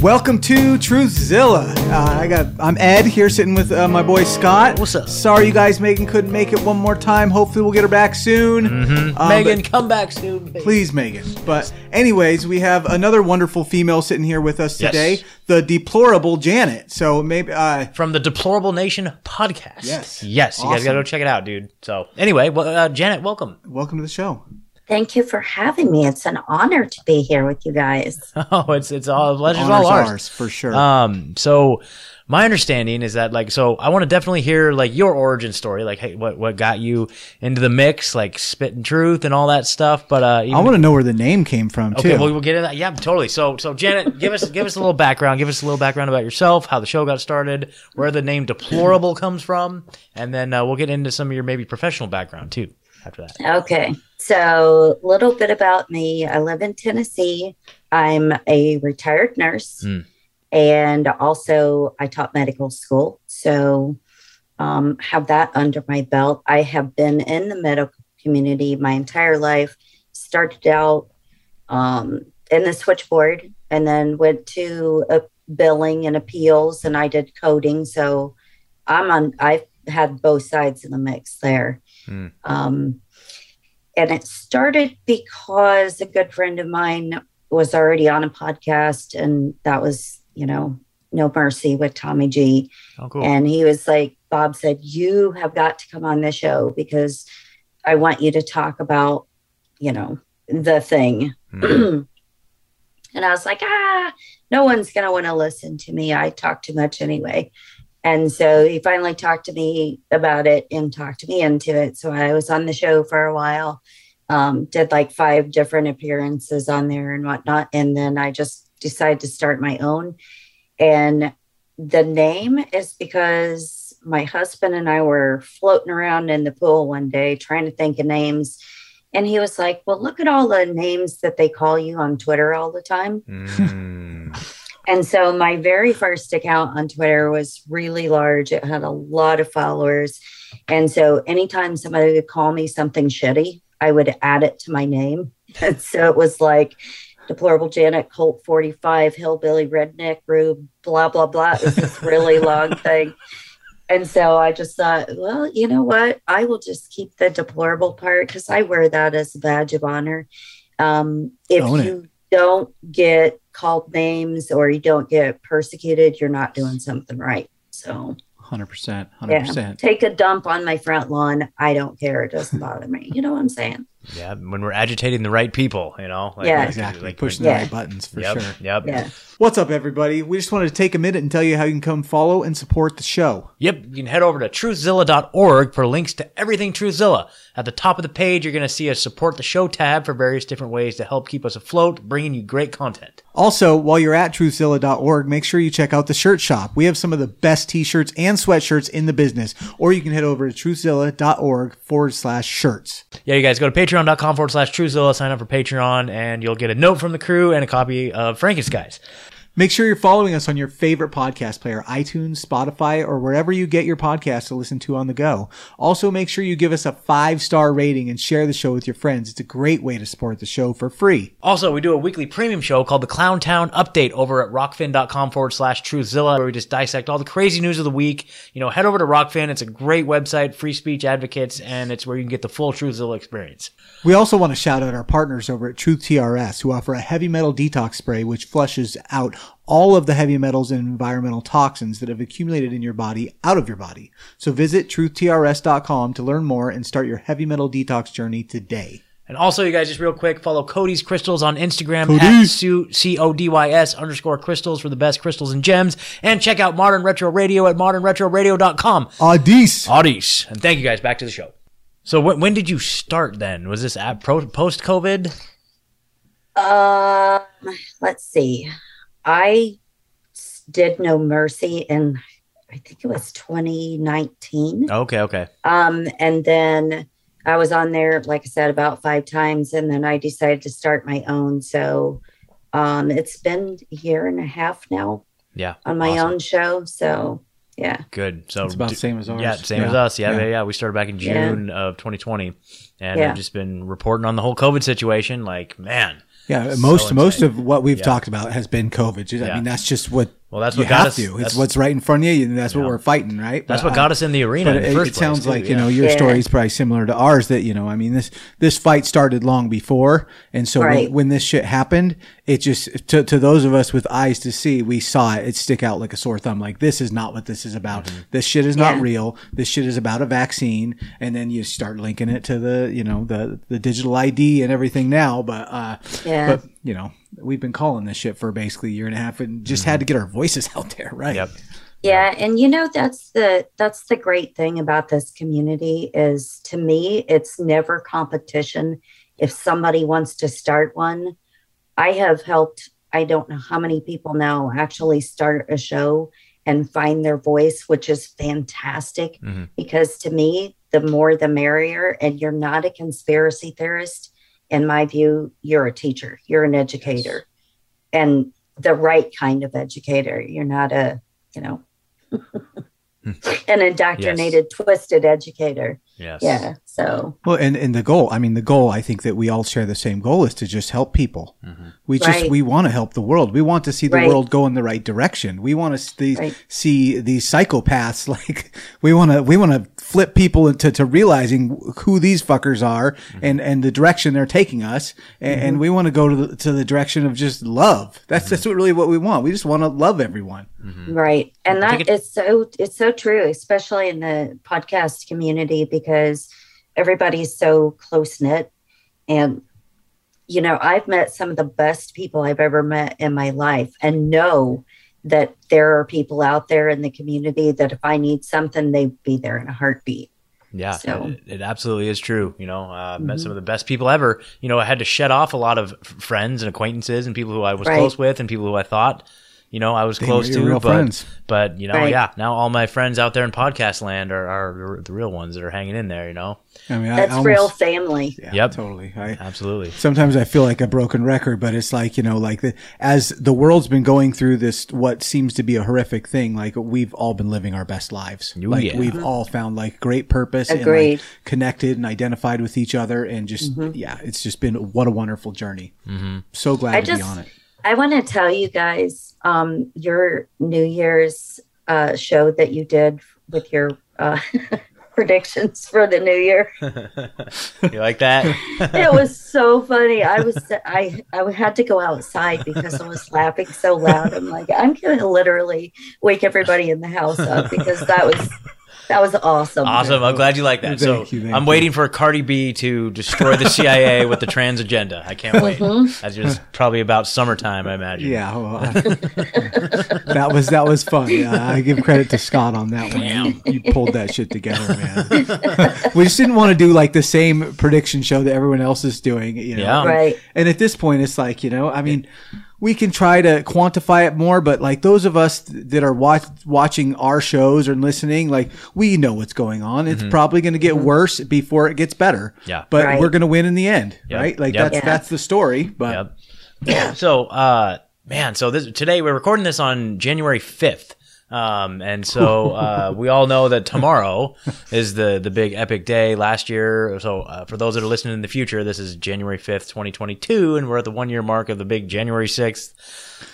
Welcome to Truthzilla. Uh, I got I'm Ed here sitting with uh, my boy Scott. What's up? Sorry you guys Megan couldn't make it one more time. Hopefully we'll get her back soon. Mm-hmm. Um, Megan, but- come back soon. baby. Please, Megan. But anyways, we have another wonderful female sitting here with us Yes. today, the deplorable Janet. So maybe uh, From the Deplorable Nation podcast. Yes. Yes. You guys Awesome. got to go check it out, dude. So, anyway, well, uh, Janet, welcome. welcome to the show. Thank you for having me. It's an honor to be here with you guys. Oh, it's it's all pleasure's all ours. for sure. Um, so my understanding is that like, so I want to definitely hear like your origin story, like, hey, what what got you into the mix, like spitting truth and all that stuff. But uh, even, I want to know where the name came from too. Okay, well, we'll get into that. Yeah, totally. So, so Janet, give us give us a little background. Give us a little background about yourself, how the show got started, where the name deplorable comes from, and then uh, we'll get into some of your maybe professional background too. After that, Okay. So, a little bit about me. I live in Tennessee. I'm a retired nurse Hmm. and also I taught medical school. So, um, have that under my belt. I have been in the medical community my entire life. Started out um, in the switchboard and then went to uh, billing and appeals, and I did coding. So, I'm on. I've had both sides of the mix there. Hmm. Um, and it started because a good friend of mine was already on a podcast, and that was, you know, No Mercy with Tommy G. oh cool. And he was like, Bob said, You have got to come on this show because I want you to talk about, you know, the thing. Hmm. and I was like, Ah, no one's going to want to listen to me. I talk too much anyway. And so he finally talked to me about it and talked me into it. So I was on the show for a while, um, did like five different appearances on there and whatnot. And then I just decided to start my own. And the name is because my husband and I were floating around in the pool one day trying to think of names. And he was like, Well, look at all the names that they call you on Twitter all the time. Mm. And so my very first account on Twitter was really large. It had a lot of followers. And so anytime somebody would call me something shitty, I would add it to my name. And so it was like deplorable Janet, Colt 45, hillbilly redneck rube, blah, blah, blah. It was this really long thing. And so I just thought, well, you know what? I will just keep the deplorable part because I wear that as a badge of honor. Um, if Own it. Don't get called names or you don't get persecuted, you're not doing something right. So, Hundred percent. Hundred percent. take a dump on my front lawn. I don't care. It doesn't bother me. You know what I'm saying? Yeah, when we're agitating the right people, you know. Like, Yeah. Exactly. like- Pushing Yeah. the right buttons for yep, sure. Yep. Yeah. What's up, everybody? We just wanted to take a minute and tell you how you can come follow and support the show. Yep, you can head over to truthzilla.org for links to everything Truthzilla. At the top of the page, you're going to see a support the show tab for various different ways to help keep us afloat, bringing you great content. Also, while you're at truthzilla.org, make sure you check out the shirt shop. We have some of the best t-shirts and sweatshirts in the business. Or you can head over to truthzilla.org forward slash shirts. Yeah, you guys go to patreon.com forward slash Truthzilla, sign up for Patreon, and you'll get a note from the crew and a copy of Frankenskies. Make sure you're following us on your favorite podcast player, iTunes, Spotify, or wherever you get your podcasts to listen to on the go. Also, make sure you give us a five star rating and share the show with your friends. It's a great way to support the show for free. Also, we do a weekly premium show called the Clown Town Update over at rokfin.com forward slash truthzilla, where we just dissect all the crazy news of the week. You know, head over to Rokfin. It's a great website, free speech advocates, and it's where you can get the full Truthzilla experience. We also want to shout out our partners over at Truth TRS, who offer a heavy metal detox spray which flushes out all of the heavy metals and environmental toxins that have accumulated in your body out of your body. So visit truthtrs.com to learn more and start your heavy metal detox journey today. And also, you guys, just real quick, follow Cody's Crystals on Instagram Cody. at C-O-D-Y-S underscore crystals for the best crystals and gems. And check out Modern Retro Radio at modernretroradio.com. Adis! Audis. And thank you guys. Back to the show. So when, when did you start then? Was this at post-COVID? Um, let's see. I s- did No Mercy in, I think it was 2019. Okay, okay. Um, and then I was on there, like I said, about five times, and then I decided to start my own. So um, it's been a year and a half now Yeah. on my awesome. own show. So yeah, Good. So It's about the same as ours. Yeah, same Yeah. as us. Yeah, Yeah. yeah, yeah. We started back in Yeah. June of 2020, and Yeah. I've just been reporting on the whole COVID situation. Like, man, Yeah, So most most of what we've Yeah. talked about has been COVID. I Yeah. mean, that's just what. Well, that's you what got have us- to. It's that's- what's right in front of you, and that's what we're fighting, right? That's But what I- got us in the arena. But in the it, first it sounds place, too, like you yeah. know your Yeah. story is probably similar to ours. That you know, I mean this this fight started long before, and so Right. when, when this shit happened, it just to to those of us with eyes to see, we saw it. It stick out like a sore thumb. Like this is not what this is about. Mm-hmm. This shit is not real. This shit is about a vaccine, and then you start linking it to the you know the the digital ID and everything now. But uh, Yeah. but you know we've been calling this shit for basically a year and a half, and just had to get our voices out there, right? Yep. Yeah, and you know that's the that's the great thing about this community is to me it's never competition. If somebody wants to start one, I have helped I don't know how many people now actually start a show and find their voice, which is fantastic Mhm. because to me the more the merrier and you're not a conspiracy theorist in my view, you're a teacher, you're an educator. And the right kind of educator. You're not a, you know, an indoctrinated, twisted educator. Yes. Yeah. So, Well, and, and the goal, I mean, the goal, I think that we all share the same goal is to just help people. Mm-hmm. We just, Right. we want to help the world. We want to see the Right. world go in the right direction. We want to see, Right. see these psychopaths, like, we want to, we want to flip people into, to realizing who these fuckers are mm-hmm. and, and the direction they're taking us. And, and we want to go to the, to the direction of just love. That's, that's what really what we want. We just want to love everyone. right. And I that it- is so, it's so true, especially in the podcast community because everybody's so close knit. And, you know, I've met some of the best people I've ever met in my life and know that there are people out there in the community that if I need something, they'd be there in a heartbeat. Yeah, So- it, it absolutely is true. You know, uh, met Mhm. some of the best people ever. You know, I had to shed off a lot of friends and acquaintances and people who I was Right. close with and people who I thought, you know, I was They close to. real but, friends. but you know, Right. yeah, now all my friends out there in podcast land are, are the real ones that are hanging in there. You know, I mean, That's I almost, real family. Yeah, Yep. totally. I, absolutely. sometimes I feel like a broken record, but it's like, you know, like the, as the world's been going through this, what seems to be a horrific thing, like we've all been living our best lives. Ooh, like yeah. we've all found like great purpose and Agreed. like connected and identified with each other. And just, yeah, it's just been what a wonderful journey. Mm-hmm. So glad I to be on it. I want to tell you guys um, your New Year's uh, show that you did with your uh, predictions for the new year. you like that? It was so funny. I was I I had to go outside because I was laughing so loud. I'm like I'm to literally wake everybody in the house up because that was that was awesome. Awesome. I'm glad you like that. Thank so you, thank I'm you. waiting for Cardi B to destroy the CIA with the trans agenda. I can't wait. Mhm. That's just probably about summertime, I imagine. Yeah. well, I- that was, that was fun. Yeah, I give credit to Scott on that one. You, you pulled that shit together, man. we just didn't want to do like the same prediction show that everyone else is doing, you know. Yeah. Right. And at this point, it's like, you know, I mean, we can try to quantify it more, but like those of us that are watch, watching our shows or listening, like we know what's going on. It's probably going to get worse before it gets better. Mm-hmm. Yeah. But Right. we're going to win in the end, Yep. right? Like Yep. that's, Yeah. that's the story. But Yep. Yeah. So, uh, man, so this today we're recording this on January fifth. Um, and so uh, we all know that tomorrow is the the big epic day. Last year, so uh, for those that are listening in the future, this is January fifth, twenty twenty two, and we're at the one year mark of the big January sixth.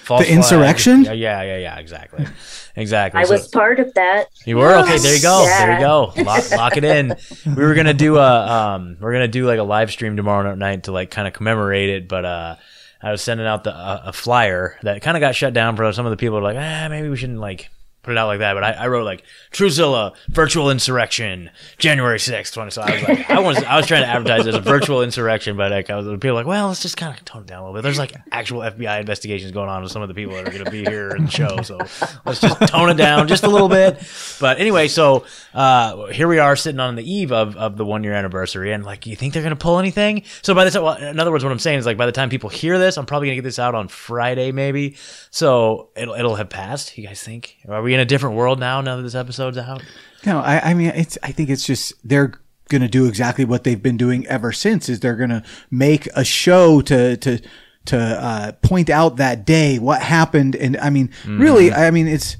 The insurrection? Yeah, yeah, yeah, yeah, exactly, exactly. I So- was part of that. you were okay. There you go. Yeah. There you go. Lock, lock it in. We were gonna do a um, we're gonna do like a live stream tomorrow night to like kind of commemorate it, but uh, I was sending out the uh, a flyer that kind of got shut down for some of the people. Were like, ah, maybe we shouldn't like put it out like that. But I, I wrote like Truthzilla virtual insurrection January sixth. So I was like, I was I was trying to advertise as a virtual insurrection, but like I was people were like, well, let's just kind of tone it down a little bit. There's like actual FBI investigations going on with some of the people that are going to be here in the show, so let's just tone it down just a little bit. But anyway, so uh, here we are sitting on the eve of, of the one year anniversary, and like, you think they're going to pull anything? So by the time, well, in other words, what I'm saying is like, by the time people hear this, I'm probably going to get this out on Friday, maybe. So it'll it'll have passed. You guys think? Are we in a different world now? Now that this episode's out? No, I, I mean, it's. I think it's just they're going to do exactly what they've been doing ever since. Is they're going to make a show to to to uh, point out that day what happened, and I mean, mm-hmm. really, I mean, it's.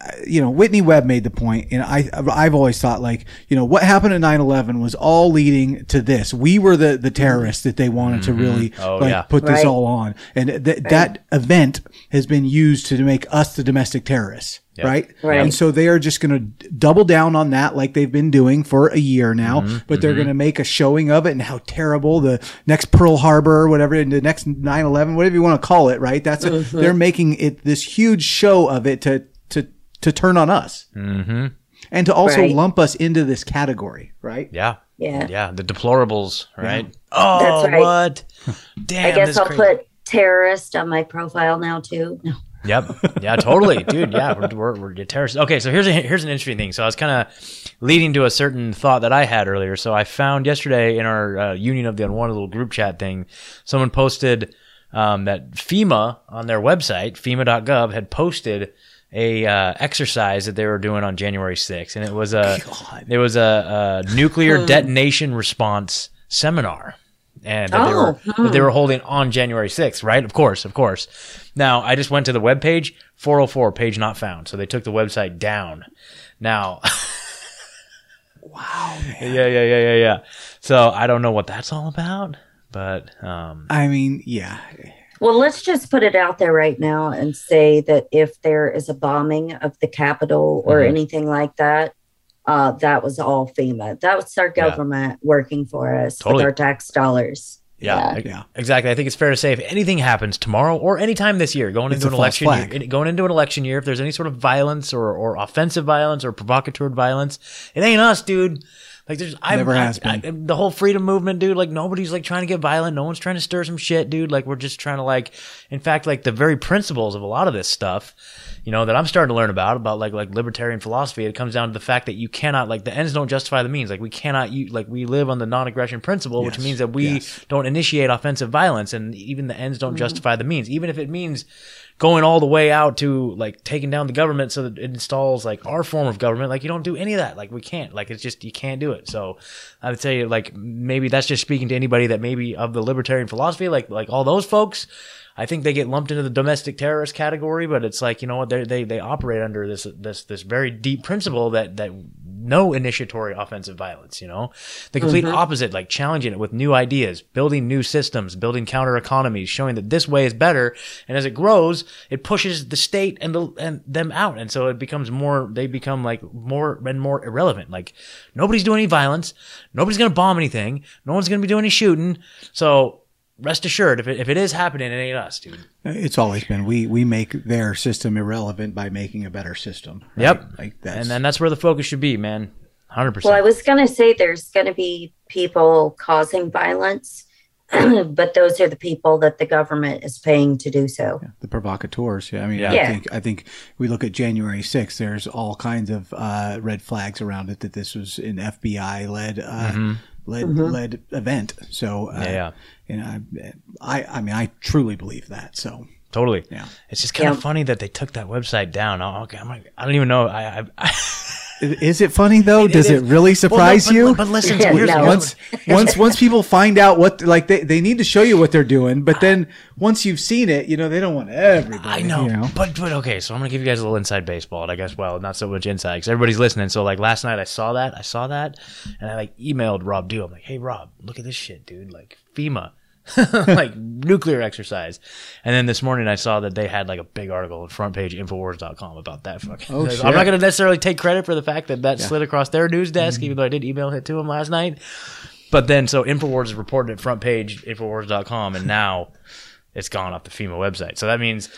Uh, you know, Whitney Webb made the point, and I, I've always thought like, you know, what happened at 9-11 was all leading to this. We were the, the terrorists that they wanted to mm-hmm. really Oh, like yeah. put this Right. all on. And th- that event has been used to make us the domestic terrorists. Yeah. Right? Right. And so they are just going to double down on that like they've been doing for a year now, Mm-hmm. but they're going to make a showing of it and how terrible the next Pearl Harbor whatever, and the next 9-11, whatever you want to call it, right? That's, a, they're making it this huge show of it to, to, to turn on us. Mm-hmm. And to also Right. lump us into this category, right? Yeah. Yeah. Yeah. The deplorables, right? Oh, That's right. what? Damn. I guess I'll crazy. put terrorist on my profile now too. No. Yep. Yeah, totally, dude. Yeah, we're we're, we're. Okay, so here's a here's an interesting thing. So I was kind of leading to a certain thought that I had earlier. So I found yesterday in our uh, Union of the Unwanted little group chat thing, someone posted um, that FEMA on their website, FEMA.gov, had posted a uh, exercise that they were doing on January 6th, and it was a it was a, a nuclear detonation response seminar and that, they Oh, were, that they were holding on January 6th, right? Of course, of course. Now, I just went to the webpage, 404, page not found. So they took the website down. Now, Wow. yeah, yeah, yeah, yeah, yeah. So I don't know what that's all about, but um, I mean, yeah. Well, let's just put it out there right now and say that if there is a bombing of the Capitol or Mhm. anything like that, uh, that was all FEMA. That was our Yeah. government working for us Totally. with our tax dollars. yeah, Yeah. Yeah. exactly. I think it's fair to say if anything happens tomorrow or anytime this year, going It's into an election flag. year, going into an election year, if there's any sort of violence or, or offensive violence or provocateur violence, it ain't us, dude. Like there's, I Never I- has been. I- the whole freedom movement, dude. Like nobody's like trying to get violent. No one's trying to stir some shit, dude. Like we're just trying to like, in fact, like the very principles of a lot of this stuff, you know, that I'm starting to learn about, about like like libertarian philosophy. It comes down to the fact that you cannot like the ends don't justify the means. Like we cannot, you like we live on the non-aggression principle, which means that we Yes. don't initiate offensive violence, and even the ends don't mm-hmm. justify the means. Even if it means going all the way out to like taking down the government so that it installs like our form of government, like you don't do any of that. Like we can't. Like it's just you can't do it. So I would say like maybe that's just speaking to anybody that maybe of the libertarian philosophy, like like all those folks. I think they get lumped into the domestic terrorist category, but it's like you know what they they they operate under this this this very deep principle that that no initiatory offensive violence. You know, the complete mm-hmm. opposite, like challenging it with new ideas, building new systems, building counter economies, showing that this way is better. And as it grows, it pushes the state and the and them out, and so it becomes more. They become like more and more irrelevant. Like nobody's doing any violence, nobody's gonna bomb anything, no one's gonna be doing any shooting. So rest assured, if it, if it is happening, it ain't us, dude. It's always been we we make their system irrelevant by making a better system. right? Yep. Like that's And then that's where the focus should be, man. Hundred percent. Well, I was going to say there's going to be people causing violence, but those are the people that the government is paying to do so. the provocateurs. Yeah, I mean, Yeah. I think I think we look at January 6th. There's all kinds of uh, red flags around it that this was an FBI led uh, led led event. So uh, Mm-hmm. Yeah, yeah. You know, I, I I mean, I truly believe that. So Totally. Yeah. It's just kind of funny that they took that website down. Oh, okay. I'm like, I don't even know. I, I, I is it funny though? Does it really Well, surprise no, but- you? But, but listen, so Yeah, no. once once once people find out what like they, they need to show you what they're doing, but then once you've seen it, you know they don't want everybody. I know, you know? but but okay. So I'm gonna give you guys a little inside baseball, and I guess well, not so much inside because everybody's listening. So like last night, I saw that, I saw that, and I like emailed Rob Dew. I'm like, hey Rob, look at this shit, dude. Like FEMA, like nuclear exercise. And then this morning, I saw that they had like a big article on front page Infowars.com about that fucking. Oh, shit. I'm not gonna necessarily take credit for the fact that that slid across their news mm-hmm. desk, even though I did email it to them last night. But then, so Infowars is reported at front page Infowars.com, and now it's gone off the FEMA website. So that means,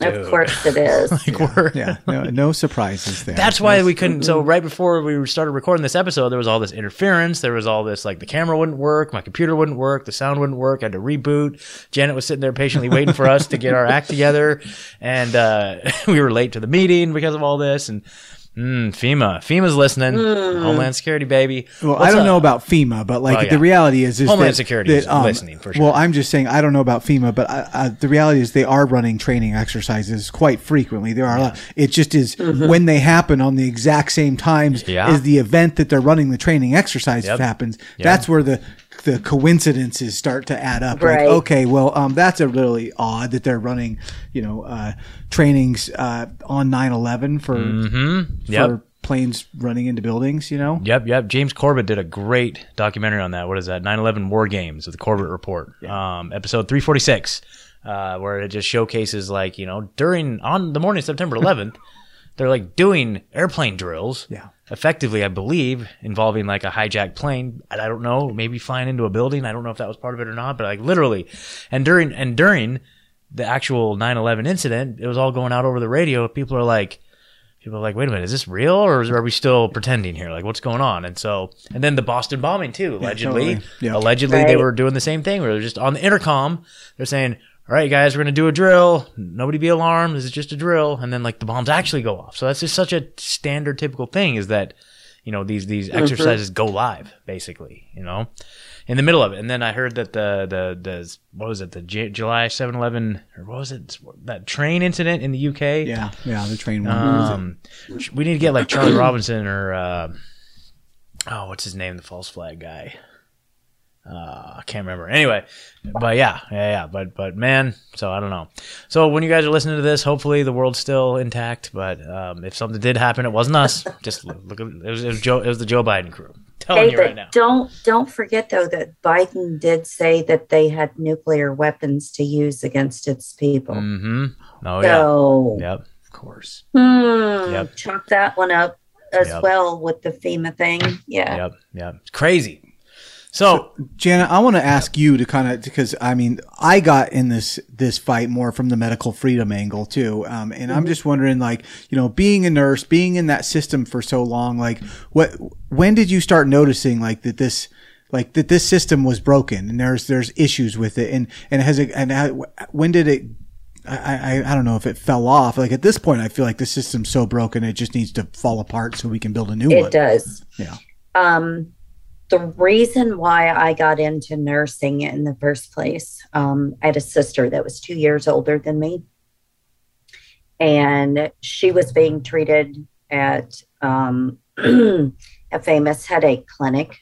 Of dude, course it is. like we're, Yeah, no, no surprises there. that's why we couldn't. So right before we started recording this episode, there was all this interference. There was all this like the camera wouldn't work, my computer wouldn't work, the sound wouldn't work. I had to reboot. Janet was sitting there patiently waiting for us to get our act together, and uh, we were late to the meeting because of all this. And mm, FEMA, FEMA's listening. Hmm. Homeland Security, baby. Well, What's I don't up? know about FEMA, but like Well, yeah. the reality is, is Homeland that, Security that, is um, listening, for sure. Well, I'm just saying I don't know about FEMA, but I, I, the reality is they are running training exercises quite frequently. There are a lot. It just is mm-hmm. when they happen on the exact same times Yeah. as the event that they're running the training exercise Yep. happens. That's where the the coincidences start to add up. Like, Right. okay, well, um, that's a really odd that they're running, you know, uh, trainings uh, on 9/11 for Mm-hmm. for planes running into buildings. You know, Yep, yep. James Corbett did a great documentary on that. What is that? 9/11 War Games with the Corbett Report, um, episode 346, uh, where it just showcases like you know during on the morning of September 11th, they're like doing airplane drills. Yeah. Effectively, I believe involving like a hijacked plane. I don't know, maybe flying into a building. I don't know if that was part of it or not, but like literally, and during and during the actual 9/11 incident, it was all going out over the radio. People are like people are like, wait a minute, is this real or is, are we still pretending here? Like, what's going on? And so, and then the Boston bombing too, allegedly. totally. Yeah. Allegedly, they were doing the same thing where they're just on the intercom. They're saying, all right, guys, we're going to do a drill. Nobody be alarmed. This is just a drill. And then, like, the bombs actually go off. So that's just such a standard, typical thing is that, you know, these, these exercises go live, basically, you know, in the middle of it. And then I heard that the, the, the, what was it, the J- July 7 11, or what was it, that train incident in the UK? yeah, yeah, the train one. Um, we need to get like Charlie Robinson or uh, oh, what's his name? The false flag guy. Uh, I can't remember. Anyway, but yeah, yeah, yeah. But but man, so I don't know. So when you guys are listening to this, hopefully the world's still intact. But um, if something did happen, it wasn't us. Just look, it was, it was Joe. It was the Joe Biden crew. telling Hey, you right now. don't don't forget though that Biden did say that they had nuclear weapons to use against its people. Mm-hmm. Oh yeah. Yep. of course. hmm, Yep. chalk that one up as Yep. well with the FEMA thing. Yeah. Yep. Yep. It's crazy. So, Jana, I want to ask you to kind of because I mean I got in this this fight more from the medical freedom angle too, um, and I'm just wondering like you know being a nurse, being in that system for so long, like what when did you start noticing like that this like that this system was broken and there's there's issues with it and and has it and how, when did it I, I I don't know if it fell off. Like at this point, I feel like the system's so broken it just needs to fall apart so we can build a new It one. It does. Yeah. Um, the reason why I got into nursing in the first place, um, I had a sister that was two years older than me, and she was being treated at um, a famous headache clinic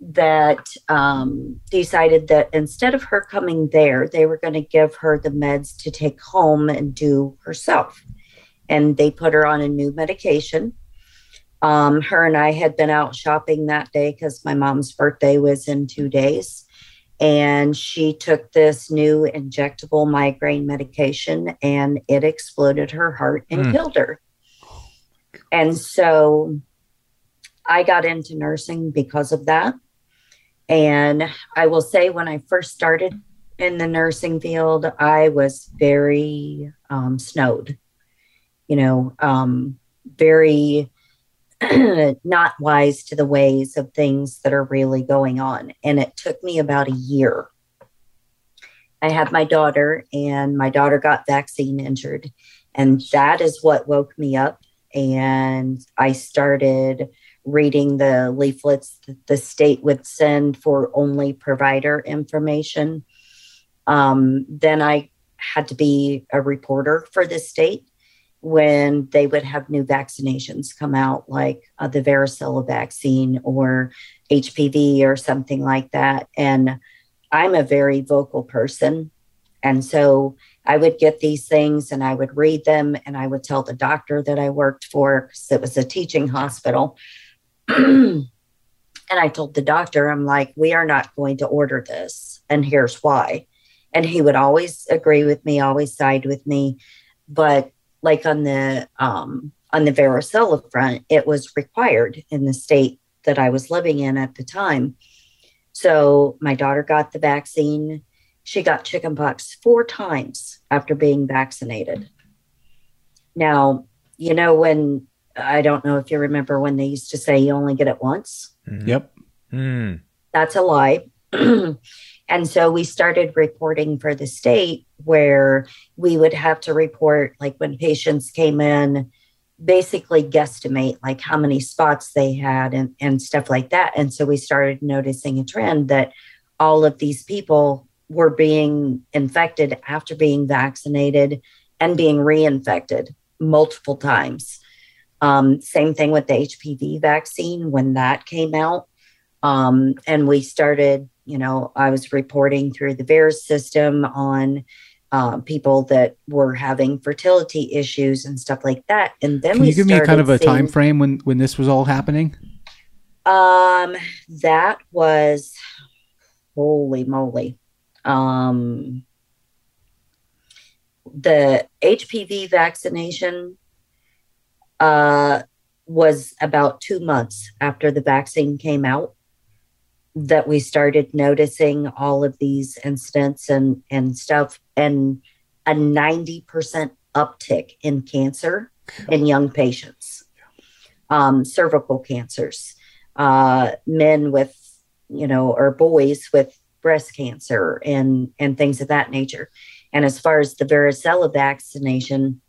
that um, decided that instead of her coming there, they were going to give her the meds to take home and do herself. And they put her on a new medication. Um, her and I had been out shopping that day because my mom's birthday was in two days. And she took this new injectable migraine medication and it exploded her heart and Hmm. killed her. And so I got into nursing because of that. And I will say, when I first started in the nursing field, I was very um, snowed, you know, um, very not wise to the ways of things that are really going on. And it took me about a year. I had my daughter, and my daughter got vaccine injured. And that is what woke me up. And I started reading the leaflets that the state would send for only provider information. Um, then I had to be a reporter for the state when they would have new vaccinations come out, like uh, the varicella vaccine or HPV or something like that. And I'm a very vocal person. And so I would get these things and I would read them and I would tell the doctor that I worked for because it was a teaching hospital. and I told the doctor, I'm like, we are not going to order this. And here's why. And he would always agree with me, always side with me. But like on the um, on the varicella front, it was required in the state that I was living in at the time. So my daughter got the vaccine. She got chickenpox four times after being vaccinated. Now, you know, when I don't know if you remember when they used to say you only get it once. Yep. Hmm. That's a lie. and so we started reporting for the state where we would have to report, like when patients came in, basically guesstimate like how many spots they had and, and stuff like that. And so we started noticing a trend that all of these people were being infected after being vaccinated and being reinfected multiple times. Um, same thing with the HPV vaccine when that came out. Um, and we started, you know, I was reporting through the VAERS system on uh, people that were having fertility issues and stuff like that. And then Can we you give me kind of a started time frame when when this was all happening? Um, that was holy moly. Um, the HPV vaccination uh, was about two months after the vaccine came out that we started noticing all of these incidents and and stuff and a 90% uptick in cancer in young patients um, cervical cancers uh, men with you know or boys with breast cancer and and things of that nature. And as far as the varicella vaccination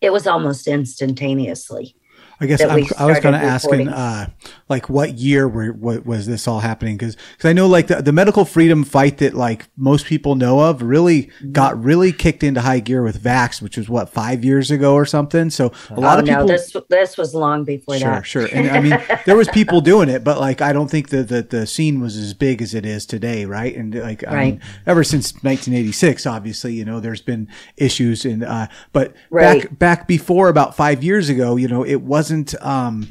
it was almost instantaneously I guess I'm, I was kind of asking, uh, like, what year were, what, was this all happening? Because because I know, like, the, the medical freedom fight that like most people know of really Mm-hmm. got really kicked into high gear with Vax, which was what five years ago or something. So a lot oh of no people. this this was long before Sure, that sure. sure. And I mean, there was people doing it, but like, I don't think that the, the scene was as big as it is today, right? And like, I mean, ever since 1986, obviously, you know, there's been issues and, uh, but Right. back, back before about five years ago, you know, it wasn't, um,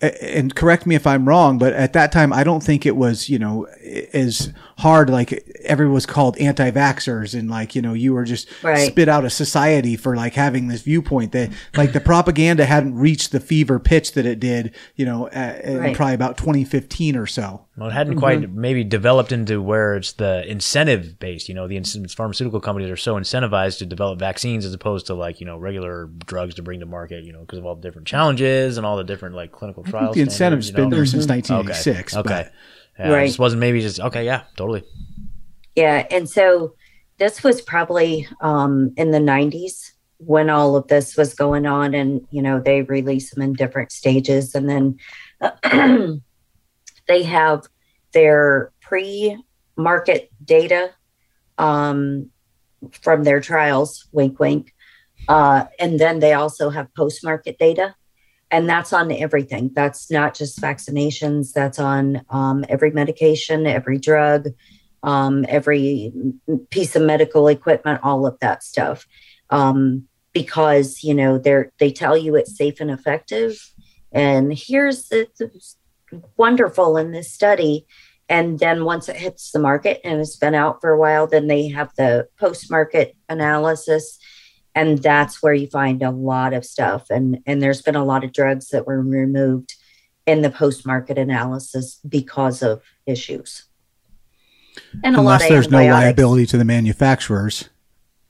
and correct me if I'm wrong, but at that time, I don't think it was, you know, as hard. Like everyone was called anti-vaxxers, and like you know, you were just Right. spit out of society for like having this viewpoint that like the propaganda hadn't reached the fever pitch that it did, you know, uh, in Right. probably about 2015 or so. Well, it hadn't Mm-hmm. quite maybe developed into where it's the incentive based. You know, the pharmaceutical companies are so incentivized to develop vaccines as opposed to like you know regular drugs to bring to market. You know, because of all the different challenges and all the different like clinical trials. the incentive's standards, been there since Mm-hmm. 1986. Okay. but- Okay. Yeah, Right. It just wasn't maybe just okay. Yeah, totally. Yeah, and so this was probably um, in the '90s when all of this was going on, and you know they release them in different stages, and then they have their pre-market data um, from their trials. Wink, wink. Uh, and then they also have post-market data, and that's on everything. That's not just vaccinations. That's on um, every medication, every drug um, every piece of medical equipment, all of that stuff. Um, because you know they're they tell you it's safe and effective, and here's the, the wonderful in this study. And then once it hits the market and it's been out for a while, then they have the post market analysis. And that's where you find a lot of stuff. And, and there's been a lot of drugs that were removed in the post market analysis because of issues. And a lot Unless of there's no liability to the manufacturers,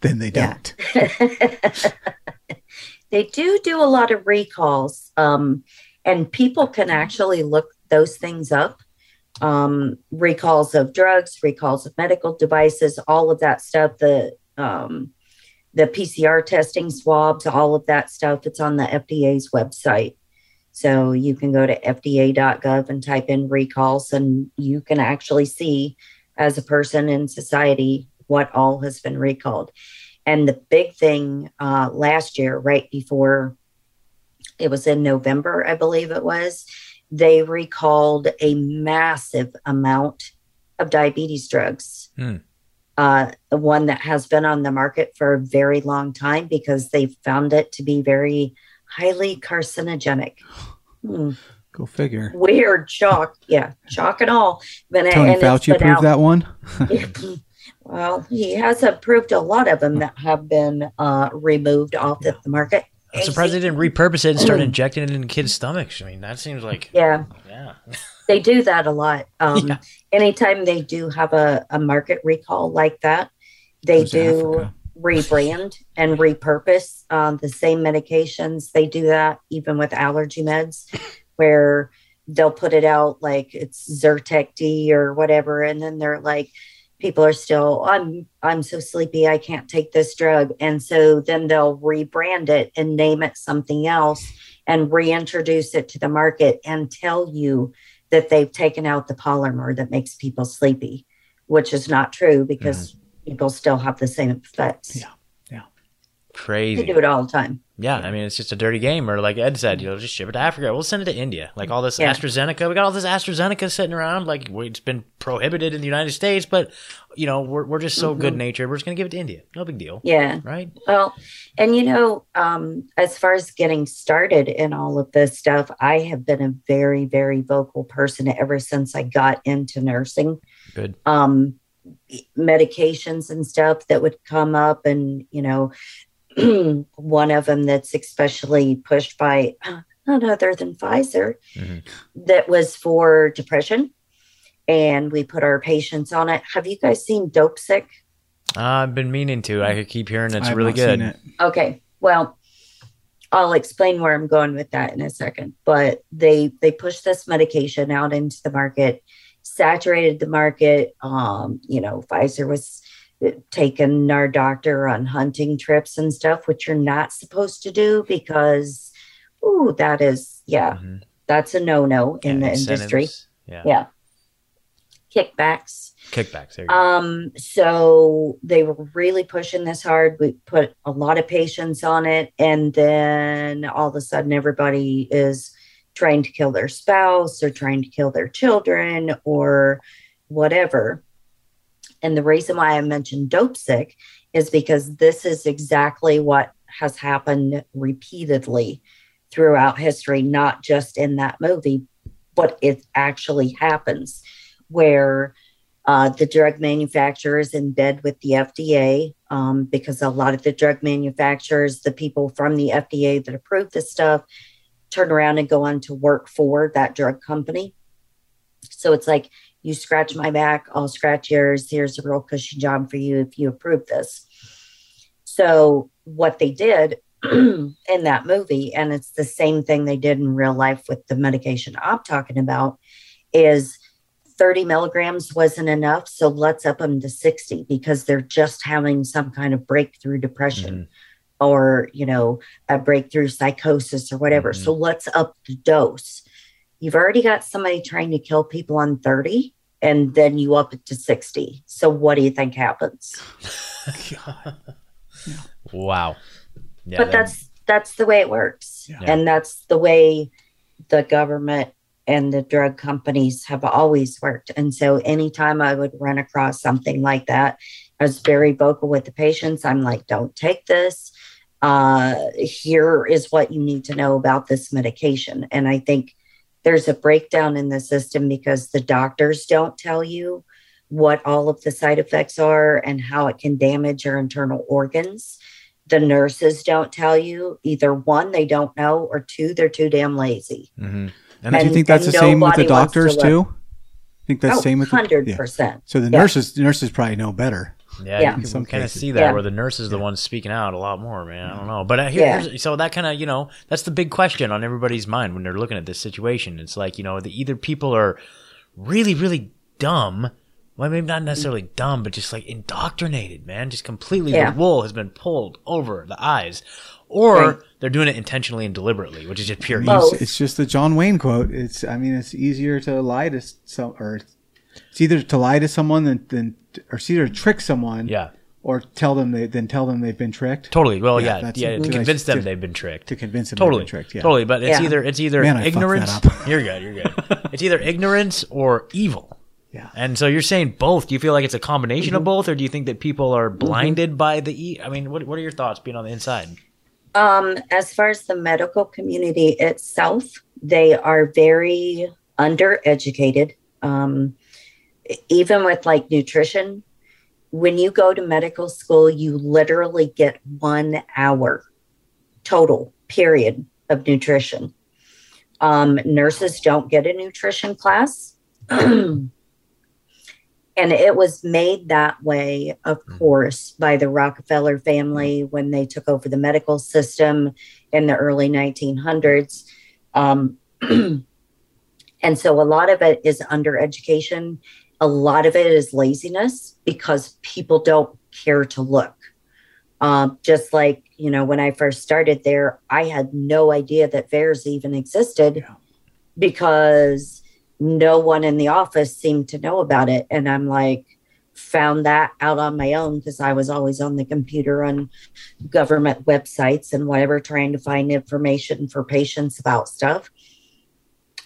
then they Yeah. don't. they do do a lot of recalls um, and people can actually look those things up um, recalls of drugs recalls of medical devices all of that stuff the um, the pcr testing swabs all of that stuff it's on the fda's website so you can go to fda.gov and type in recalls and you can actually see as a person in society what all has been recalled and the big thing uh, last year, right before it was in November, I believe it was, they recalled a massive amount of diabetes drugs. Hmm. Uh, the one that has been on the market for a very long time because they found it to be very highly carcinogenic. Hmm. Go figure. Weird shock. Yeah, shock and all. But, Tony and Fauci been approved out- that one. well, he has approved a lot of them that have been uh, removed off the market. I'm surprised they didn't repurpose it and start injecting it into kids' stomachs. I mean, that seems like Yeah, yeah. they do that a lot. Um, Yeah. Anytime they do have a, a market recall like that, they do Africa. rebrand and repurpose um, the same medications. They do that even with allergy meds, where they'll put it out like it's Zyrtec D or whatever, and then they're like, people are still, I'm I'm so sleepy, I can't take this drug, and so then they'll rebrand it and name it something else and reintroduce it to the market and tell you that they've taken out the polymer that makes people sleepy, which is not true because mm-hmm. people still have the same effects. Yeah. Yeah. Crazy. do it all the time. Yeah, I mean it's just a dirty game. Or like Ed said, you know, just ship it to Africa. We'll send it to India. Like all this Yeah. AstraZeneca, we got all this AstraZeneca sitting around. Like it's been prohibited in the United States, but you know we're we're just so good natured. We're just gonna give it to India. No big deal, Yeah. right? Well, and you know, um, as far as getting started in all of this stuff, I have been a very, very vocal person ever since I got into nursing. Good. Um, medications and stuff that would come up, and you know, one of them that's especially pushed by none other than Pfizer, Mhm. that was for depression. And we put our patients on it. Have you guys seen Dopesick? Uh, I've been meaning to. I keep hearing it's I've really good. it. Okay. Well, I'll explain where I'm going with that in a second. But they they pushed this medication out into the market, saturated the market. Um, you know, Pfizer was taking our doctor on hunting trips and stuff, which you're not supposed to do because, ooh, that is yeah, Mhm. that's a no no in Yeah, the industry. Yeah. Yeah, kickbacks. Kickbacks. There you go. Um, so they were really pushing this hard. We put a lot of patience on it, and then all of a sudden, everybody is trying to kill their spouse or trying to kill their children or whatever. And the reason why I mentioned dopesick is because this is exactly what has happened repeatedly throughout history, not just in that movie, but it actually happens where uh, the drug manufacturer is in bed with the FDA um, because a lot of the drug manufacturers, the people from the FDA that approve this stuff, turn around and go on to work for that drug company. So it's like, you scratch my back, I'll scratch yours. Here's a real cushy job for you if you approve this. So, what they did in that movie, and it's the same thing they did in real life with the medication I'm talking about, is 30 milligrams wasn't enough. So let's up them to 60 because they're just having some kind of breakthrough depression or, you know, a breakthrough psychosis or whatever. Mhm. So let's up the dose. You've already got somebody trying to kill people on 30 and then you up it to 60. So what do you think happens? Wow. Yeah, but that's that's the way it works Yeah. and that's the way the government and the drug companies have always worked and so anytime i would run across something like that i was very vocal with the patients i'm like don't take this uh, here is what you need to know about this medication and i think there's a breakdown in the system because the doctors don't tell you what all of the side effects are and how it can damage your internal organs the nurses don't tell you either one they don't know or two they're too damn lazy Mhm. And, do you think that's the same with the nobody wants to doctors look. too? think that's oh, the same with the, 100% yeah. So the Yeah. nurses, the nurses probably know better. Yeah, Yeah. you can kind of see that Yeah. where the nurse is the one speaking out a lot more, man. I don't know, but uh, here, Yeah. here's, so that kind of you know that's the big question on everybody's mind when they're looking at this situation. It's like you know the either people are really really dumb, well maybe not necessarily dumb, but just like indoctrinated, man, just completely Yeah. the wool has been pulled over the eyes, or Right. they're doing it intentionally and deliberately, which is just pure evil. It's, it's just the John Wayne quote. It's I mean it's easier to lie to some or it's either to lie to someone than, than or it's either to trick someone Yeah, or tell them they then tell them they've been tricked totally. Well, Yeah, yeah, that's- yeah, to to- convince them to- they've been tricked. to convince them totally they've been tricked. Yeah. totally but it's Yeah. either it's either Man, I that ignorance up. you're good you're good it's either ignorance or evil Yeah. and so you're saying both do you feel like it's a combination Mm-hmm. of both or do you think that people are blinded by the e i mean what, what are your thoughts being on the inside Um, as far as the medical community itself, they are very undereducated. Um, even with like nutrition, when you go to medical school, you literally get one hour total, period, of nutrition. Um, nurses don't get a nutrition class. And it was made that way, of course, by the Rockefeller family when they took over the medical system in the early 1900s. Um, and so a lot of it is undereducation. A lot of it is laziness because people don't care to look. Um, just like, you know, when I first started there, I had no idea that VAERS even existed Yeah. because no one in the office seemed to know about it. And I'm like, found that out on my own because I was always on the computer on government websites and whatever, trying to find information for patients about stuff.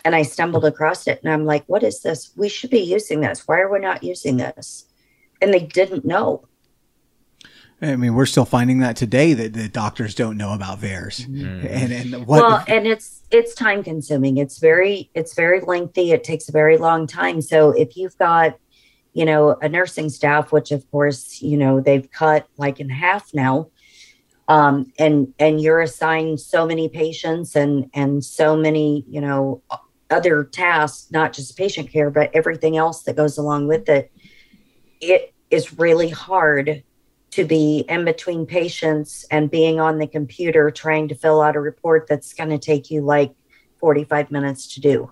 And I stumbled across it and I'm like, what is this? We should be using this. Why are we not using this? And they didn't know. I mean, we're still finding that today that the doctors don't know about VAERS. Mm-hmm. And, and what, well and it's it's time consuming it's very it's very lengthy it takes a very long time so if you've got you know a nursing staff which of course you know they've cut like in half now um and and you're assigned so many patients and and so many you know other tasks not just patient care but everything else that goes along with it it is really hard to be in between patients and being on the computer trying to fill out a report that's going to take you like 45 minutes to do.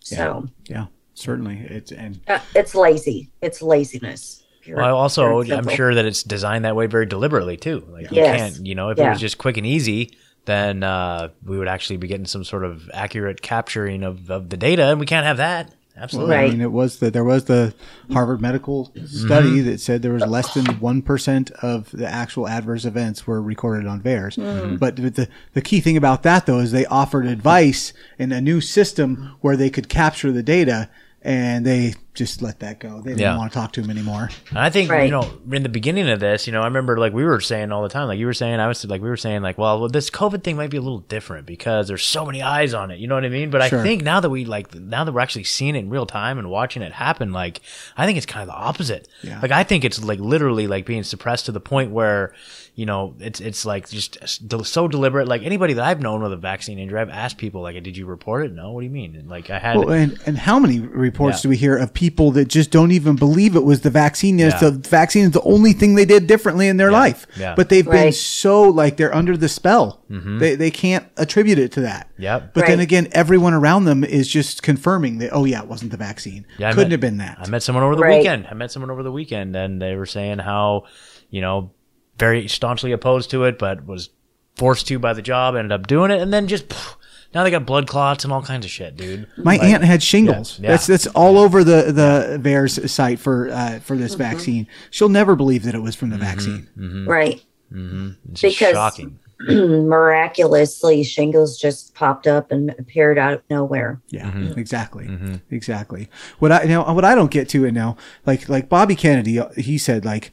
So, yeah, certainly. It's, and uh, it's lazy. It's laziness. Well, also, I'm sure that it's designed that way very deliberately too. Like you Yes. can't, you know, if Yeah. it was just quick and easy, then uh, we would actually be getting some sort of accurate capturing of, of the data, and we can't have that. Absolutely. Right. I mean, it was the there was the Harvard medical study that said there was less than one percent of the actual adverse events were recorded on VAERS. But the the key thing about that though is they offered advice in a new system where they could capture the data, and they just let that go. They didn't Yeah. want to talk to him anymore. And I think Right. you know in the beginning of this, you know, I remember like we were saying all the time, like you were saying, I was like we were saying, like, well, this COVID thing might be a little different because there's so many eyes on it. You know what I mean? But Sure. I think now that we like now that we're actually seeing it in real time and watching it happen, like I think it's kind of the opposite. Yeah. Like I think it's like literally like being suppressed to the point where you know it's it's like just so deliberate. Like anybody that I've known with a vaccine injury, I've asked people like, did you report it? No. What do you mean? And like I had. Well, and and how many reports Yeah. do we hear of people that just don't even believe it was the vaccine? Yes, Yeah. the vaccine is the only thing they did differently in their life. Yeah. But they've been so like they're under the spell. They they can't attribute it to that. Mm-hmm. Yep. But then again, everyone around them is just confirming that oh yeah, it wasn't the vaccine. Yeah, Couldn't met- have been that. I met someone over the Right. weekend. I met someone over the weekend, and they were saying how, you know, very staunchly opposed to it, but was forced to by the job, ended up doing it, and then just pff, now they got blood clots and all kinds of shit, dude. My aunt had shingles. Yeah, yeah. That's that's all over the the VAERS site for uh, for this Mm-hmm. vaccine. She'll never believe that it was from the vaccine. right. It's just Because- shocking. Miraculously, shingles just popped up and appeared out of nowhere. Yeah, Mm-hmm. exactly, exactly. What I now what I don't get to it now, like like Bobby Kennedy, uh, he said like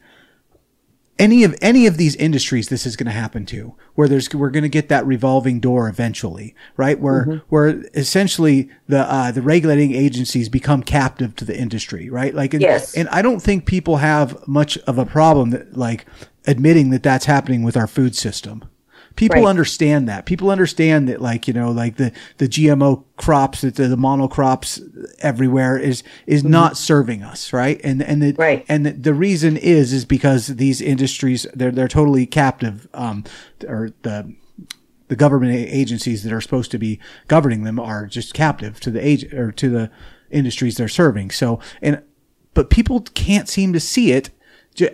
any of any of these industries, this is going to happen to, where there's we're going to get that revolving door eventually, right? Where where essentially the uh, the regulating agencies become captive to the industry, right? Like, and, Yes. and I don't think people have much of a problem that like admitting that that's happening with our food system. People Right. understand that. People understand that, like you know, like the the GMO crops, that the, the monocrops everywhere is is not serving us, right? And and the, Right. and the, the reason is is because these industries they're they're totally captive, um, or the the government agencies that are supposed to be governing them are just captive to the age or to the industries they're serving. So and but people can't seem to see it.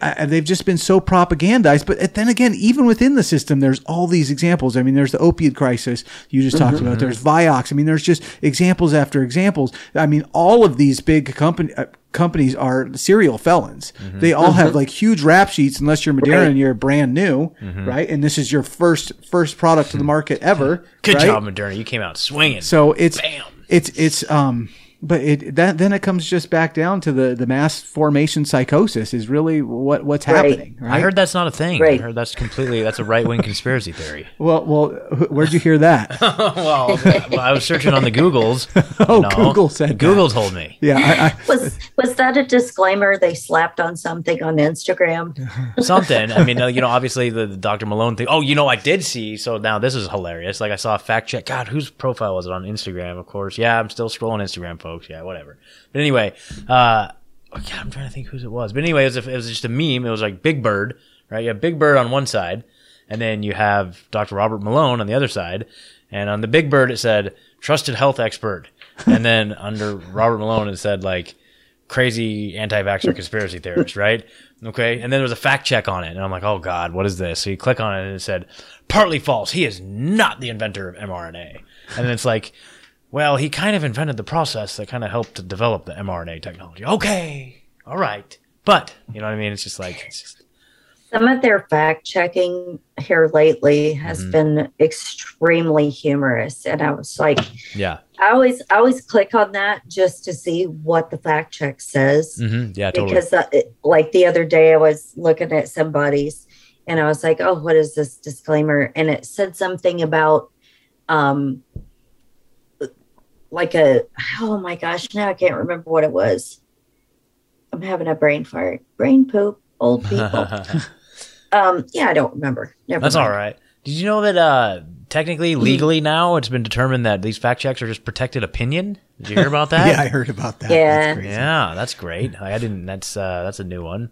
Uh, They've just been so propagandized. But then again, even within the system, there's all these examples. I mean, there's the opiate crisis you just talked about. There's Vioxx. I mean, there's just examples after examples. I mean, all of these big company, uh, companies are serial felons. They all have like huge rap sheets, unless you're Moderna Right. and you're brand new, right? And this is your first first product to the market ever. Good right? job, Moderna. You came out swinging. So it's Bam. it's it's um but it that then it comes just back down to the the mass formation psychosis is really what what's Right. happening right I heard that's not a thing. Right. I heard that's completely that's a right wing conspiracy theory. well well where'd you hear that well, well, I was searching on the Googles. Oh, you know. Google said that. Google told me. yeah I, I Was was that a disclaimer they slapped on something on Instagram? something. I mean, uh, you know, obviously the, the Dr. Malone thing. Oh, you know, I did see. So now this is hilarious. Like I saw a fact check. God, whose profile was it on Instagram? Of course. Yeah, I'm still scrolling Instagram, folks. Yeah, whatever. But anyway, uh, oh, God, I'm trying to think whose it was. But anyway, it was, a, it was just a meme. It was like Big Bird, right? You have Big Bird on one side, and then you have Dr. Robert Malone on the other side. And on the Big Bird, it said trusted health expert. And then under Robert Malone, it said like crazy anti-vaxxer conspiracy theorist, right? Okay. And then there was a fact check on it. And I'm like, oh God, what is this? So you click on it and it said, partly false. He is not the inventor of mRNA. And then it's like, well, he kind of invented the process that kind of helped to develop the mRNA technology. Okay. All right. But you know what I mean? It's just like it's just Some of their fact checking here lately has Mhm. been extremely humorous, and I was like, yeah, I always, I always click on that just to see what the fact check says. hmm yeah, totally. because uh, it- like the other day i was looking at somebody's and i was like oh what is this disclaimer and it said something about um like a oh my gosh now i can't remember what it was i'm having a brain fart brain poop old people um yeah i don't remember Never That's mind. all right. Did you know that uh, technically, legally now, it's been determined that these fact checks are just protected opinion? Did you hear about that? yeah, I heard about that. Yeah. That's crazy. Yeah, that's great. I, I didn't. That's uh, that's a new one.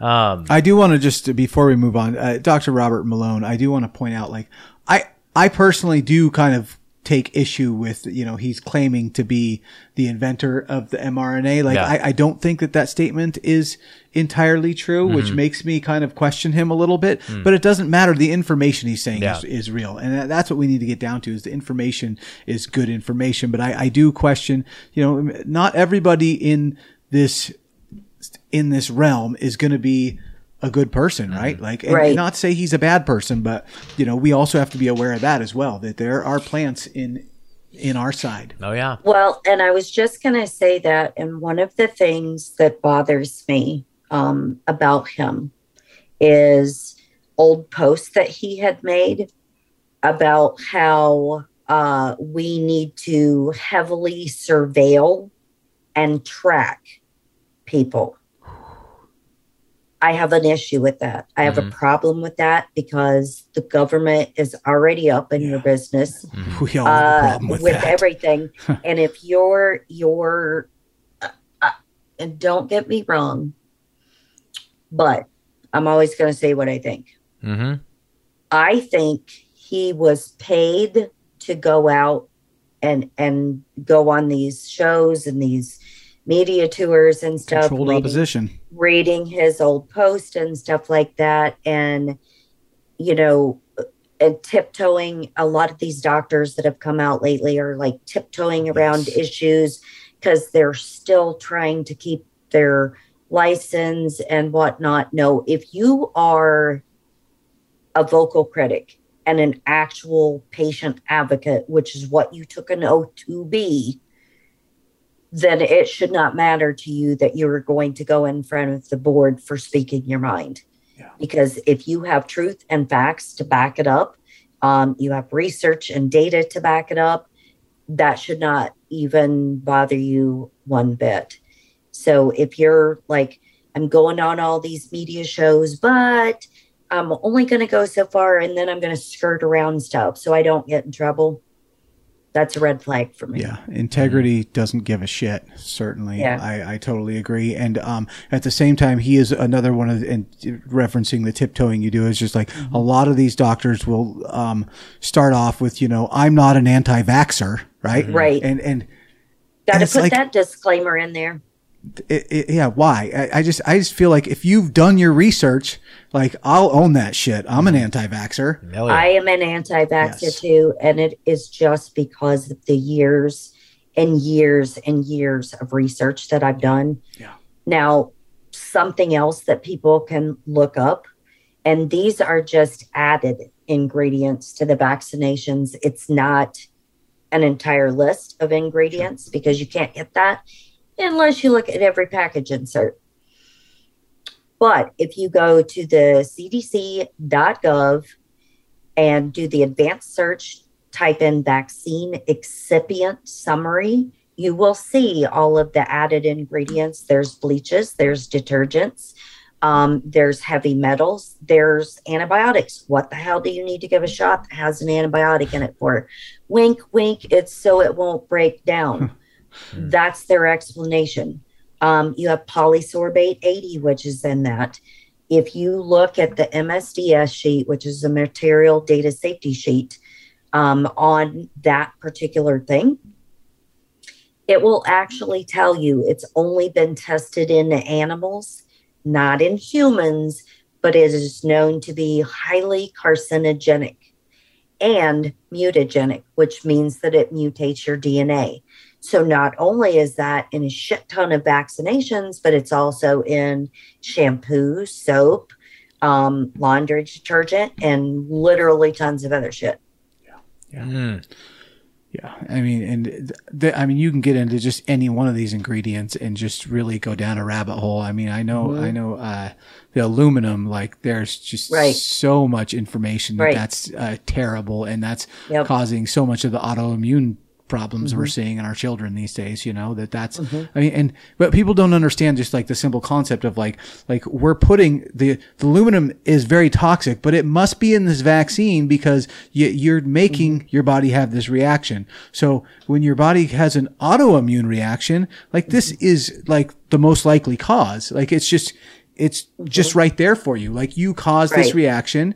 Um, I do want to just before we move on, uh, Dr. Robert Malone. I do want to point out, like, I I personally do kind of take issue with you know he's claiming to be the inventor of the mRNA. Like, Yeah. I, I don't think that that statement is entirely true, which Mm-hmm. makes me kind of question him a little bit. But it doesn't matter. The information he's saying Mm. Yeah. is, is real, and that's what we need to get down to. Is the information is good information. But I, I do question. You know, not everybody in this in this realm is going to be a good person, right? Like, and, Right. and not say he's a bad person, but you know, we also have to be aware of that as well. That there are plants in in our side. oh yeah. Well, and I was just going to say that, and one of the things that bothers me um, about him is old posts that he had made about how uh, we need to heavily surveil and track people. I have an issue with that. I have a problem with that because the government is already up in your Yeah. business We all have a uh, problem with, that. everything. and if you're you're, uh, uh, and don't get me wrong, but I'm always going to say what I think. Mm-hmm. I think he was paid to go out and and go on these shows and these media tours and stuff, Controlled reading- opposition. Reading his old post and stuff like that and you know and tiptoeing a lot of these doctors that have come out lately are like tiptoeing around Yes. issues because they're still trying to keep their license and whatnot no if you are a vocal critic and an actual patient advocate which is what you took an oath to be then it should not matter to you that you're going to go in front of the board for speaking your mind. Yeah. Because if you have truth and facts to back it up, um, you have research and data to back it up, that should not even bother you one bit. So if you're like, I'm going on all these media shows, but I'm only going to go so far and then I'm going to skirt around stuff so I don't get in trouble. That's a red flag for me. Yeah, integrity doesn't give a shit. Certainly, Yeah. I, I totally agree. And um, at the same time, he is another one of the, and referencing the tiptoeing you do is just like Mm-hmm. a lot of these doctors will um, start off with you know I'm not an anti-vaxer, right? Right. And and Got to put like- that disclaimer in there. It, it, yeah, why? I, I just I just feel like if you've done your research, like I'll own that shit. I'm an mm-hmm. anti-vaxer. Yeah. I am an anti-vaxer Yes. too, and it is just because of the years and years and years of research that I've done. Yeah. Now, something else that people can look up, and these are just added ingredients to the vaccinations. It's not an entire list of ingredients because you can't get that unless you look at every package insert. But if you go to the cdc.gov and do the advanced search, type in vaccine excipient summary, you will see all of the added ingredients. There's bleaches, there's detergents, um, there's heavy metals, there's antibiotics. What the hell do you need to give a shot that has an antibiotic in it for? Wink, wink, it's so it won't break down. That's their explanation. Um, you have polysorbate 80, which is in that. If you look at the MSDS sheet, which is a material data safety sheet, um, on that particular thing, it will actually tell you it's only been tested in animals, not in humans, but it is known to be highly carcinogenic. and mutagenic, which means that it mutates your DNA. So not only is that in a shit ton of vaccinations, but it's also in shampoo, soap, um, laundry detergent, and literally tons of other shit. Yeah. Yeah. Mm. Yeah, I mean, and th- th- I mean, you can get into just any one of these ingredients and just really go down a rabbit hole. I mean, I know, I know, uh, the aluminum, like there's just Right. so much information that Right. that's uh, terrible, and that's Yep. causing so much of the autoimmune problems we're mm-hmm. seeing in our children these days. You know that that's, mm-hmm. I mean, and but people don't understand just like the simple concept of like like we're putting the the aluminum is very toxic, but it must be in this vaccine because you, you're making mm-hmm. your body have this reaction. So when your body has an autoimmune reaction, like this is like the most likely cause. Like it's just it's just right there for you. Like you caused this reaction.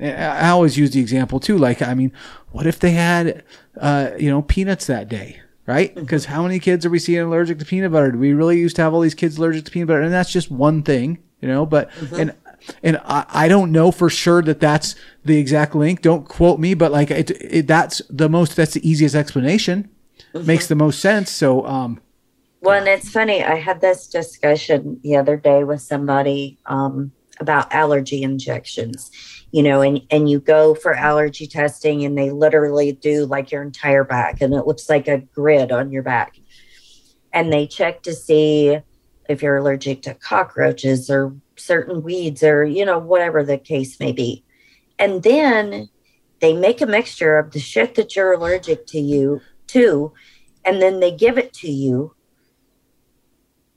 I I always use the example too. Like, I mean, what if they had, uh, you know, peanuts that day, right? Because how many kids are we seeing allergic to peanut butter? Do we really used to have all these kids allergic to peanut butter? And that's just one thing, you know. But and and I, I don't know for sure that that's the exact link. Don't quote me, but like it, it that's the most. That's the easiest explanation. Makes the most sense. So, um, Well, and it's funny. I had this discussion the other day with somebody um, about allergy injections. You know, and and you go for allergy testing, and they literally do like your entire back, and it looks like a grid on your back. And they check to see if you're allergic to cockroaches or certain weeds or you know whatever the case may be. And then they make a mixture of the shit that you're allergic to you to, and then they give it to you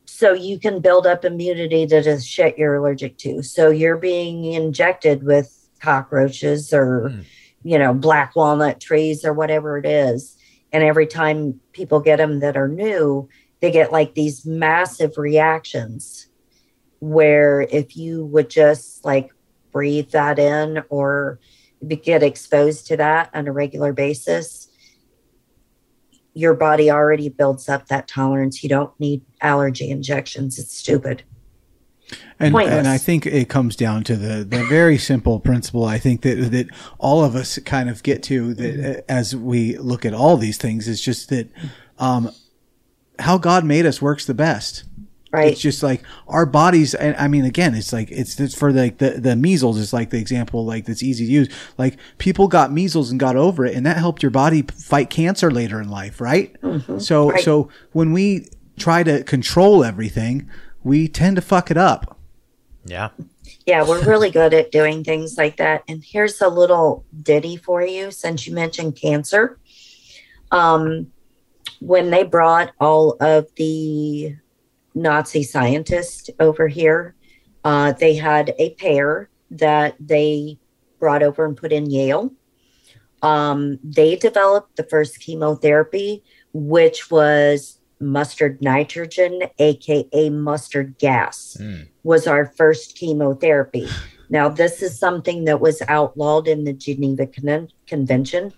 so you can build up immunity to the shit you're allergic to. So you're being injected with cockroaches or, Mm. you know, black walnut trees or whatever it is. And every time people get them that are new, they get like these massive reactions where if you would just like breathe that in or get exposed to that on a regular basis, your body already builds up that tolerance. You don't need allergy injections. It's stupid. And Pointless. and I think it comes down to the the very simple principle. I think that that all of us kind of get to that Mm-hmm. as we look at all these things is just that um, how God made us works the best. Right. It's just like our bodies. And I mean, again, it's like it's, it's for like the the measles is like the example like that's easy to use. Like people got measles and got over it, and that helped your body fight cancer later in life, right? So Mm-hmm. Right. so when we try to control everything, we tend to fuck it up. Yeah. yeah, we're really good at doing things like that. And here's a little ditty for you since you mentioned cancer. Um, when they brought all of the Nazi scientists over here, uh, they had a pair that they brought over and put in Yale. Um, they developed the first chemotherapy, which was mustard nitrogen, aka mustard gas Mm. was our first chemotherapy. Now, this is something that was outlawed in the Geneva Con- Convention.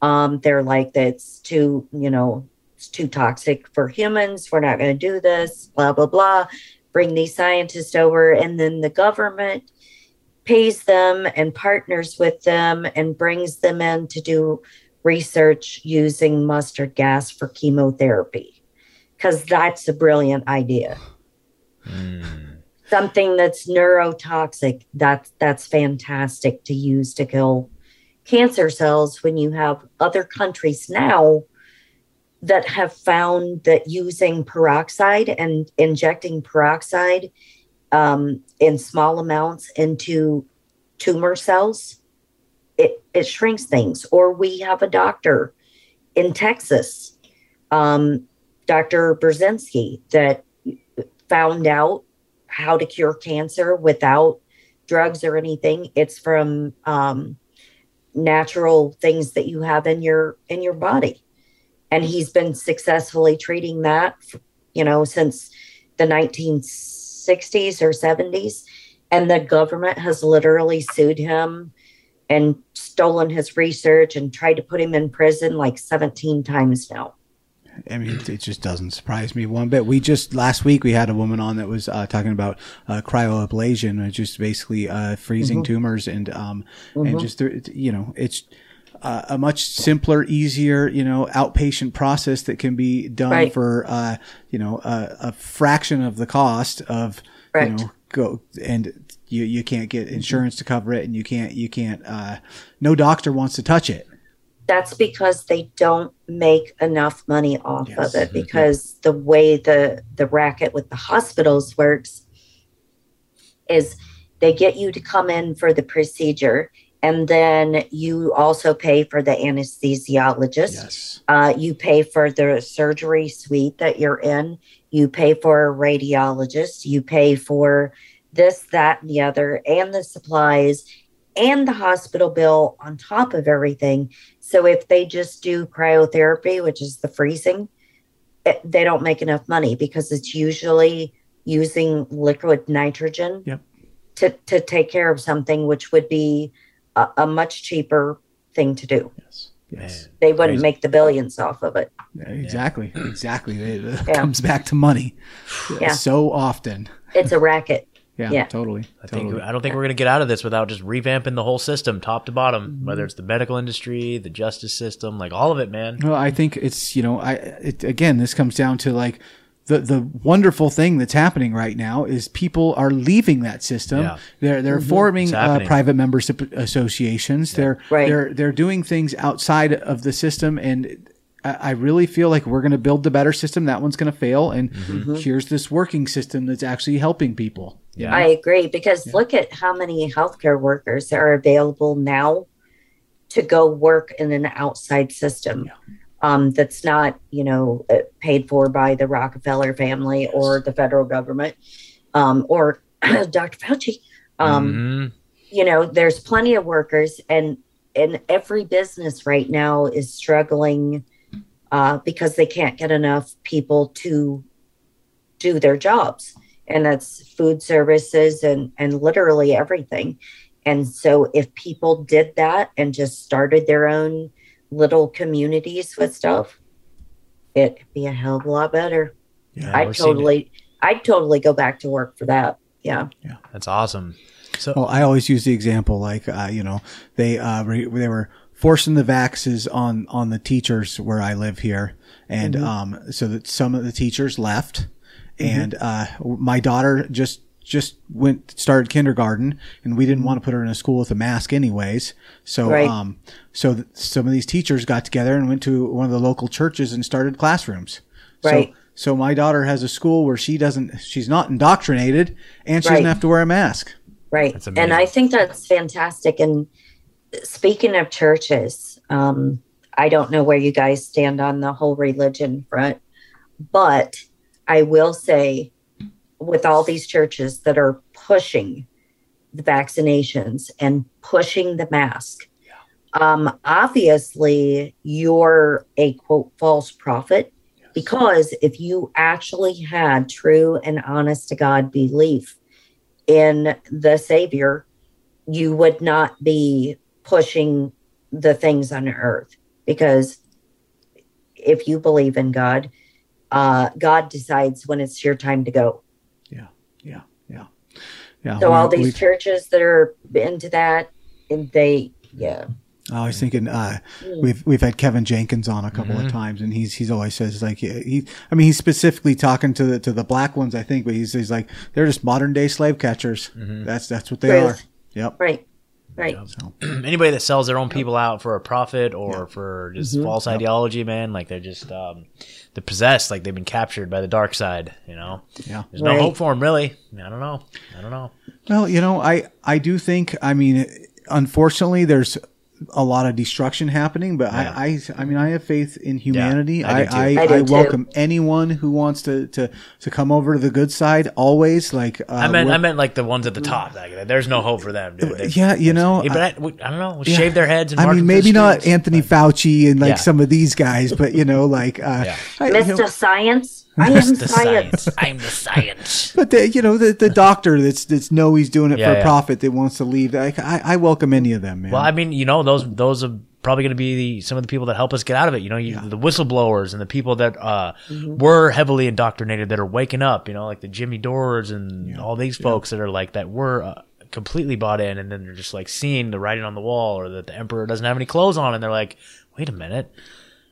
Um, they're like, that's too, you know, it's too toxic for humans. We're not going to do this, blah, blah, blah. Bring these scientists over. And then the government pays them and partners with them and brings them in to do research using mustard gas for chemotherapy. Because that's a brilliant idea Mm. something that's neurotoxic that's that's fantastic to use to kill cancer cells when you have other countries now that have found that using peroxide and injecting peroxide um, in small amounts into tumor cells it, it shrinks things or we have a doctor in texas um, dr burzynski that found out how to cure cancer without drugs or anything. It's from um, natural things that you have in your in your body, and he's been successfully treating that, you know, since the 1960s or 70s. And the government has literally sued him and stolen his research and tried to put him in prison like 17 times now. I mean, it just doesn't surprise me one bit. We just last week we had a woman on that was uh, talking about uh, cryoablation, which is basically uh, freezing tumors and um and just you know it's uh, a much simpler, easier, you know, outpatient process that can be done Right. for, uh, you know, a, a fraction of the cost of, Right. you know, go and you, you can't get insurance to cover it and you can't, you can't, uh, no doctor wants to touch it. That's because they don't make enough money off Yes. of it because the way the the racket with the hospitals works is they get you to come in for the procedure and then you also pay for the anesthesiologist Yes. uh, you pay for the surgery suite that you're in you pay for a radiologist you pay for this that and the other and the supplies and the hospital bill on top of everything so if they just do cryotherapy which is the freezing it, they don't make enough money because it's usually using liquid nitrogen Yep. to, to take care of something which would be a, a much cheaper thing to do Yes. Yes. Man. they wouldn't Crazy. make the billions off of it Exactly. Exactly. It, it Yeah. comes back to money Yeah. so often. it's a racket Yeah, Yeah. totally. I think. I don't think we're gonna get out of this without just revamping the whole system, top to bottom. Mm-hmm. Whether it's the medical industry, the justice system, like all of it, man. Well, I think it's you know, I it, again, this comes down to like the the wonderful thing that's happening right now is people are leaving that system. Yeah. They're they're mm-hmm. forming uh, private membership associations. They're Right. they're they're doing things outside of the system, and I, I really feel like we're going to build the better system. That one's going to fail, and mm-hmm. here's this working system that's actually helping people. Yeah. I agree because look at how many healthcare workers are available now to go work in an outside system um, that's not, you know, uh, paid for by the Rockefeller family or the federal government um, or Dr. Fauci. Um, Mhm. You know, there's plenty of workers, and and every business right now is struggling uh, because they can't get enough people to do their jobs and that's food services and and literally everything and so if people did that and just started their own little communities with stuff it'd be a hell of a lot better Yeah, i'd we're seeing it. totally i'd totally go back to work for that yeah Yeah. That's awesome. So Well, I always use the example like uh, you know they uh, re- they were forcing the vaxes on on the teachers where I live here, and um, so that some of the teachers left, and uh, my daughter just just went started kindergarten, and we didn't want to put her in a school with a mask anyways. So Right. um, so th- some of these teachers got together and went to one of the local churches and started classrooms. Right. So, so my daughter has a school where she doesn't, she's not indoctrinated, and she Right. doesn't have to wear a mask. right and i think that's fantastic and speaking of churches um i don't know where you guys stand on the whole religion front but i will say with all these churches that are pushing the vaccinations and pushing the mask um obviously you're a quote false prophet because if you actually had true and honest to god belief in the savior you would not be pushing the things on earth because if you believe in god uh god decides when it's your time to go Yeah, yeah, yeah, yeah. so we- all these we- churches that are into that and they yeah I was thinking, uh, Mm. we've we've had Kevin Jenkins on a couple of times, and he's he's always says like he, I mean, he's specifically talking to the to the black ones, I think, but he's he's like they're just modern day slave catchers. That's that's what they Truth. are. Yep. right right So, anybody that sells their own people out for a profit or for just false ideology, man, like they're just um, they're possessed, like they've been captured by the dark side. You know, yeah. there's no hope for them, really. I don't know. I don't know. Well, you know, I I do think, I mean, unfortunately, there's a lot of destruction happening, but Yeah. I, I I mean, I have faith in humanity. I I. I, I I, do too. welcome anyone who wants to to to come over to the good side. Always, like uh, I meant I meant like the ones at the top. Like, there's no hope for them, dude. They- yeah, you know, Yeah, but I, I don't know. Shave their heads. And I mean, them to the maybe not streets. Anthony Fauci and like Yeah. some of these guys, but you know, like, uh, Yeah. I- you know, mr science i am The science, science. I'm the science. but the, you know, the, the doctor that's that's know he's doing it Yeah, for yeah. profit that wants to leave. Like, I, I welcome any of them, man. Well, I mean, you know, those those are probably going to be the, some of the people that help us get out of it. You know, you, the whistleblowers and the people that uh, were heavily indoctrinated that are waking up. You know, like the Jimmy Dores and all these folks that are like that were uh, completely bought in, and then they're just like seeing the writing on the wall, or that the emperor doesn't have any clothes on, and they're like, "Wait a minute,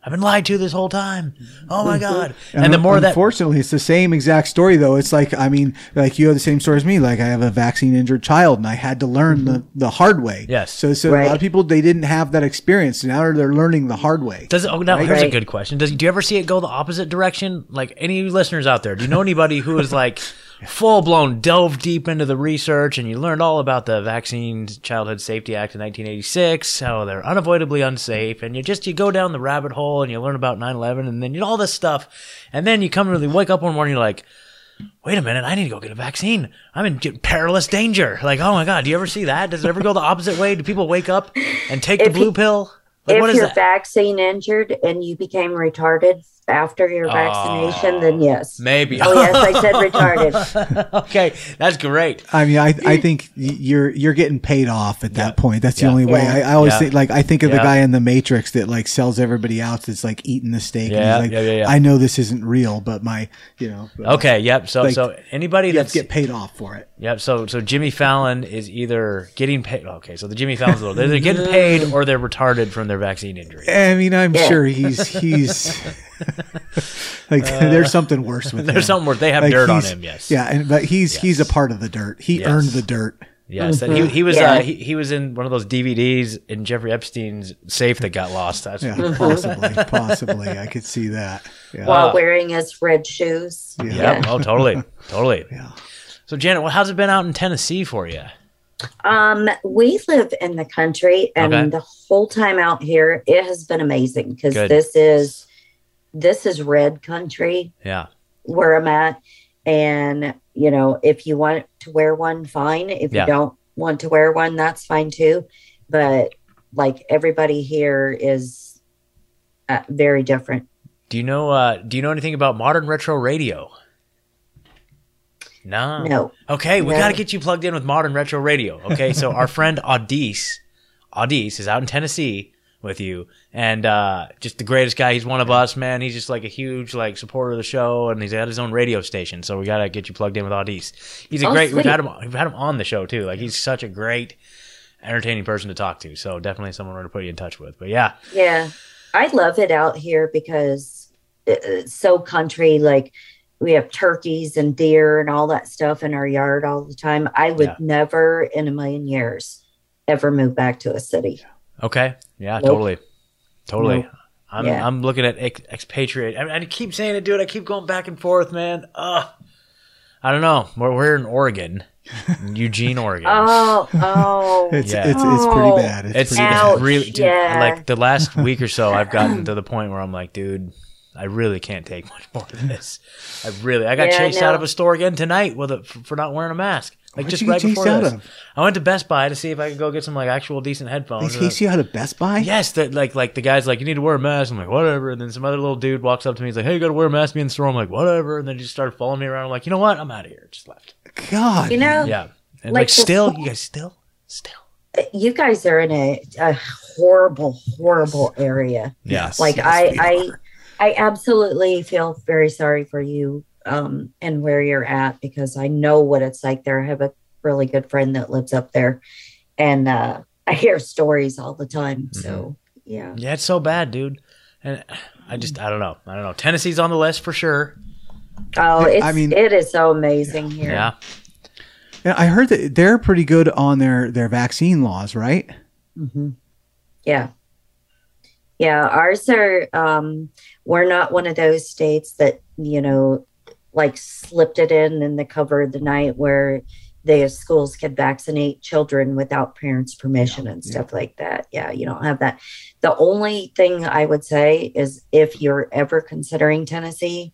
I've been lied to this whole time. Oh my god!" And the more that unfortunately, it's the same exact story though. It's like I mean, like you have the same story as me. Like I have a vaccine injured child, and I had to learn the, mm-hmm. the hard way. Yes. So so a lot of people they didn't have that experience. Now they're learning the hard way. Does it? Oh, now here's a good question. Does do you ever see it go the opposite direction? Like any listeners out there, do you know anybody who is like full blown delve deep into the research and you learned all about the Vaccine Childhood Safety Act in 1986, how they're unavoidably unsafe, and you just you go down the rabbit hole and you learn about 9/11 and then you know all this stuff, and then you come to the wake up one morning you're like. Wait a minute! I need to go get a vaccine. I'm in perilous danger. Like, oh my god! Do you ever see that? Does it ever go the opposite way? Do people wake up and take the blue you- pill? Like, if what is you're that? vaccine injured and you became retarded after your vaccination, then ah, yes. Maybe. Oh yes, I said retarded. okay, that's great. I mean, I I think you're you're getting paid off at that point. That's the Yeah. only way. Yeah. I, I always Yeah. think like I think of Yeah. the guy in the Matrix that like sells everybody out that's like eating the steak. Yeah, and he's like, yeah, yeah, yeah. I know this isn't real, but my you know. but Okay, yep. So Like, so anybody You have that's get paid off for it. yep. So so Jimmy Fallon is either getting paid. Okay, so the Jimmy Fallon's little. They're getting paid or they're retarded from their vaccine injury. I mean, I'm Yeah. sure he's he's like there's something worse with him. Uh, There's something worse. they have Like, dirt on he's- him. Yes. Yeah, and but he's he's a part of the dirt. He Yes. earned the dirt. Yes. And he he was Yeah. uh, he, he was in one of those DVDs in Jeffrey Epstein's safe that got lost. That's Yeah, possibly, possibly. I could see that. Yeah. While wearing his red shoes. yeah. Oh, totally, totally. Yeah. So Janet, well, how's it been out in Tennessee for you? Um, we live in the country, and Okay. the whole time out here, it has been amazing because this is this is red country Yeah. where I'm at, and you know, if you want to wear one, fine. If Yeah. you don't want to wear one, that's fine too. But like everybody here is uh, very different. Do you know? uh Do you know anything about modern retro radio? No. No, Okay, we No. got to get you plugged in with modern retro radio. Okay, so our friend Audice, Audice is out in Tennessee with you, and uh, just the greatest guy. He's one of us, man. He's just like a huge like supporter of the show, and he's got his own radio station. So we got to get you plugged in with Audice. He's a Oh, great. We've had him. We've had him on the show too. Like he's such a great, entertaining person to talk to. So definitely someone we're gonna put you in touch with. But yeah, Yeah, I love it out here because it's so country. Like we have turkeys and deer and all that stuff in our yard all the time. I would Yeah. never in a million years ever move back to a city. Okay. Yeah, Nope. totally. Totally. Nope. I'm Yeah. I'm looking at ex- expatriate. I, mean, I keep saying it, dude. I keep going back and forth, man. Ugh. I don't know. We're, we're in Oregon, Eugene, Oregon. Oh, oh, It's Yeah. it's it's pretty Oh. bad. It's, it's pretty Ouch. bad. really, dude, yeah. like the last week or so, I've gotten to the point where I'm like, dude, I really can't take much more of this. I really, I got Yeah, I chased out of a store again tonight with a, for, for not wearing a mask. Like Where'd just right before out this. of? I went to Best Buy to see if I could go get some like actual decent They headphones. and chase you out of Best Buy. Yes, that like like the guy's like, you need to wear a mask. I'm like, whatever. And then some other little dude walks up to me. He's like, hey, you got to wear a mask. Be in the store. I'm like, whatever. And then he just started following me around. I'm like, you know what? I'm out of here. Just left. God. you know, Yeah. And like, Like still, you guys still, still. you guys are in a, a horrible, horrible area. Yes. Like Yes, I, I. I absolutely feel very sorry for you um, and where you're at because I know what it's like there. I have a really good friend that lives up there, and uh, I hear stories all the time. So yeah, Yeah, it's so bad, dude. And I just, I don't know. I don't know. Tennessee's on the list for sure. oh, it's I mean- it is so amazing here. Yeah. Yeah, I heard that they're pretty good on their their vaccine laws, right? hmm Yeah. Yeah. Ours are, um, we're not one of those states that, you know, like slipped it in in the cover of the night where the schools could vaccinate children without parents' permission and stuff like that. Yeah. You don't have that. The only thing I would say is if you're ever considering Tennessee,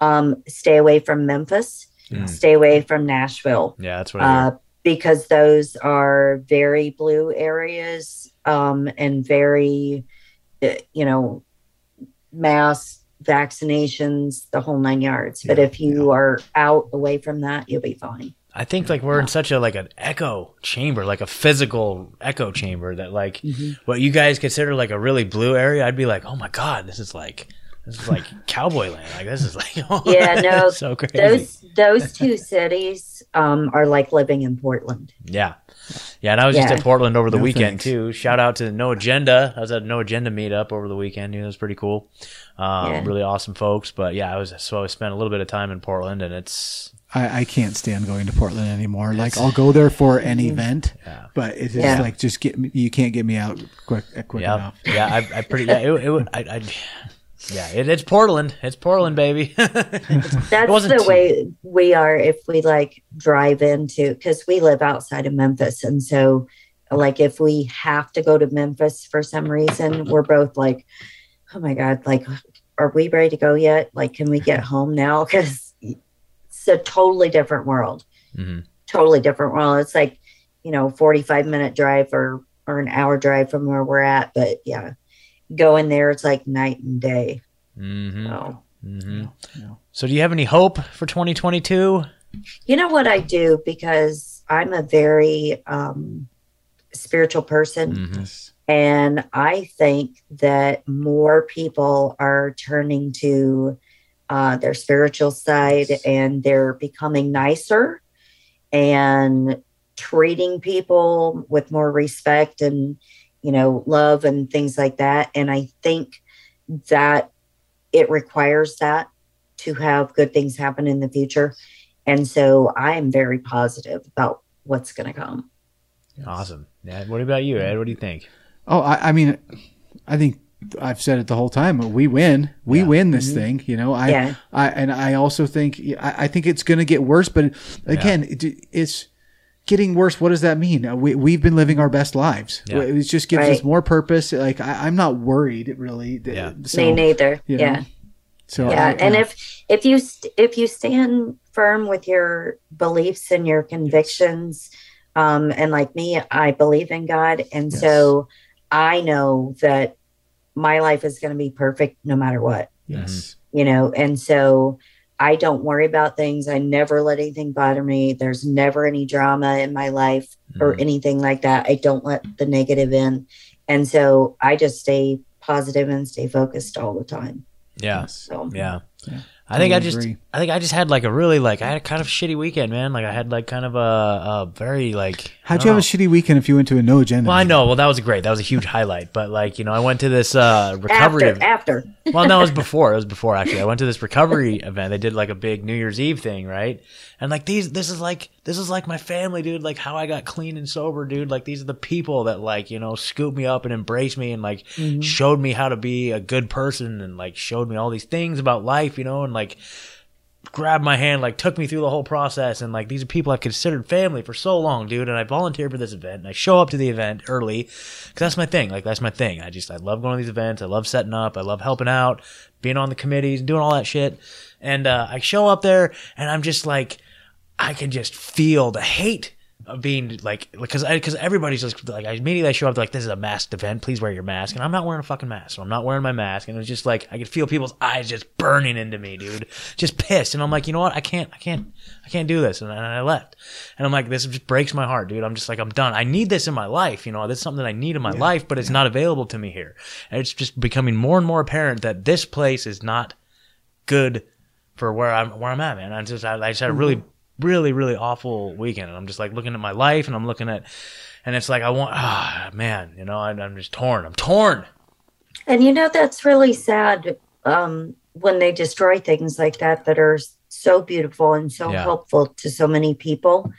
um, stay away from Memphis, Mm. stay away from Nashville Yeah, that's what uh, because those are very blue areas um, and very, uh, you know, mass vaccinations, the whole nine yards. But if you are out away from that, you'll be fine. I think like we're in such a like an echo chamber, like a physical echo chamber that like mm-hmm. what you guys consider like a really blue area, I'd be like, oh my god, this is like this is like cowboy land. Like this is like Yeah, no, so crazy. Those those two cities um, are like living in Portland. Yeah. Yeah, and I was just Yeah. at Portland over the No weekend thanks. too. Shout out to No Agenda. I was at No Agenda meetup over the weekend. It was pretty cool. Um, Yeah. Really awesome folks. But yeah, I was so I spent a little bit of time in Portland, and it's I, I can't stand going to Portland anymore. Like I'll go there for an event, Yeah. but it's Yeah. like just get me, you can't get me out quick uh, quick yeah, enough. yeah. I, I pretty yeah. It, it would- I, I yeah. It, it's Portland. It's Portland, baby. That's the way we are if we like drive into because we live outside of Memphis, and so like if we have to go to Memphis for some reason, we're both like, oh my god, like are we ready to go yet? Like, can we get home now? Because it's a totally different world. Mhm. Totally different world. It's like you know, forty-five minute drive or or an hour drive from where we're at, but yeah. Going there, it's like night and day. hmm So. hmm Yeah. So, do you have any hope for 2022? You know what I do because I'm a very um, spiritual person, Mhm. And I think that more people are turning to uh, their spiritual side and they're becoming nicer and treating people with more respect and you know love and things like that. And I think that it requires that to have good things happen in the future. And so I am very positive about what's going to come. Awesome. Yeah. What about you, Ed? What do you think? Oh, I, I mean, I think I've said it the whole time. We win. We Yeah. win this mm-hmm. thing. You know, I, Yeah. I, and I also think I, I think it's going to get worse. But again, it, it's getting worse. What does that mean? Uh, We we've been living our best lives. Yeah. It just gives us more purpose. Like I, I'm not worried really. Yeah. So, Me neither. you know, yeah. So yeah. I- and if if you st- if you stand firm with your beliefs and your convictions, um, and like me, I believe in God, and Yes. so I know that my life is going to be perfect no matter what. yes, you know and so i don't worry about things i never let anything bother me there's never any drama in my life or Mhm. anything like that i don't let the negative in and so i just stay positive and stay focused all the time Yeah. so Yeah. Yeah. I think I Totally just agree. I think I just had like a really like I had a kind of shitty weekend, man. Like I had like kind of a, a very like How'd I you have a shitty weekend if you went to a no agenda? Well, I meeting? know. Well, that was great. That was a huge highlight. But like you know, I went to this uh, recovery. after event. after well, no, it was before. It was before actually. I went to this recovery event. They did like a big New Year's Eve thing, right? And like these, this is like this is like my family, dude. Like how I got clean and sober, dude. Like these are the people that like you know scooped me up and embraced me and like showed me how to be a good person and like showed me all these things about life, you know, and like grabbed my hand, like took me through the whole process. And like these are people I've considered family for so long, dude. And I volunteered for this event and I show up to the event early because that's my thing. Like that's my thing. I just, I love going to these events. I love setting up. I love helping out, being on the committees and doing all that shit. And, uh, I show up there and I'm just like, I can just feel the hate being like, because because everybody's just like, I immediately I show up like, this is a masked event. Please wear your mask. And I'm not wearing a fucking mask, so I'm not wearing my mask. And it's just like I could feel people's eyes just burning into me, dude, just pissed. And I'm like, you know what? I can't, I can't, I can't do this. And, and I left. And I'm like, this just breaks my heart, dude. I'm just like, I'm done. I need this in my life. You know, this is something that I need in my life, but it's not available to me here. And it's just becoming more and more apparent that this place is not good for where I'm where I'm at, man. I just I, I just had a really mm-hmm. Really really awful weekend, and I'm just like looking at my life, and I'm looking at, and it's like I want ah man, you know, I, I'm just torn. I'm torn. and you know that's really sad um, when they destroy things like that that are so beautiful and so Yeah. helpful to so many people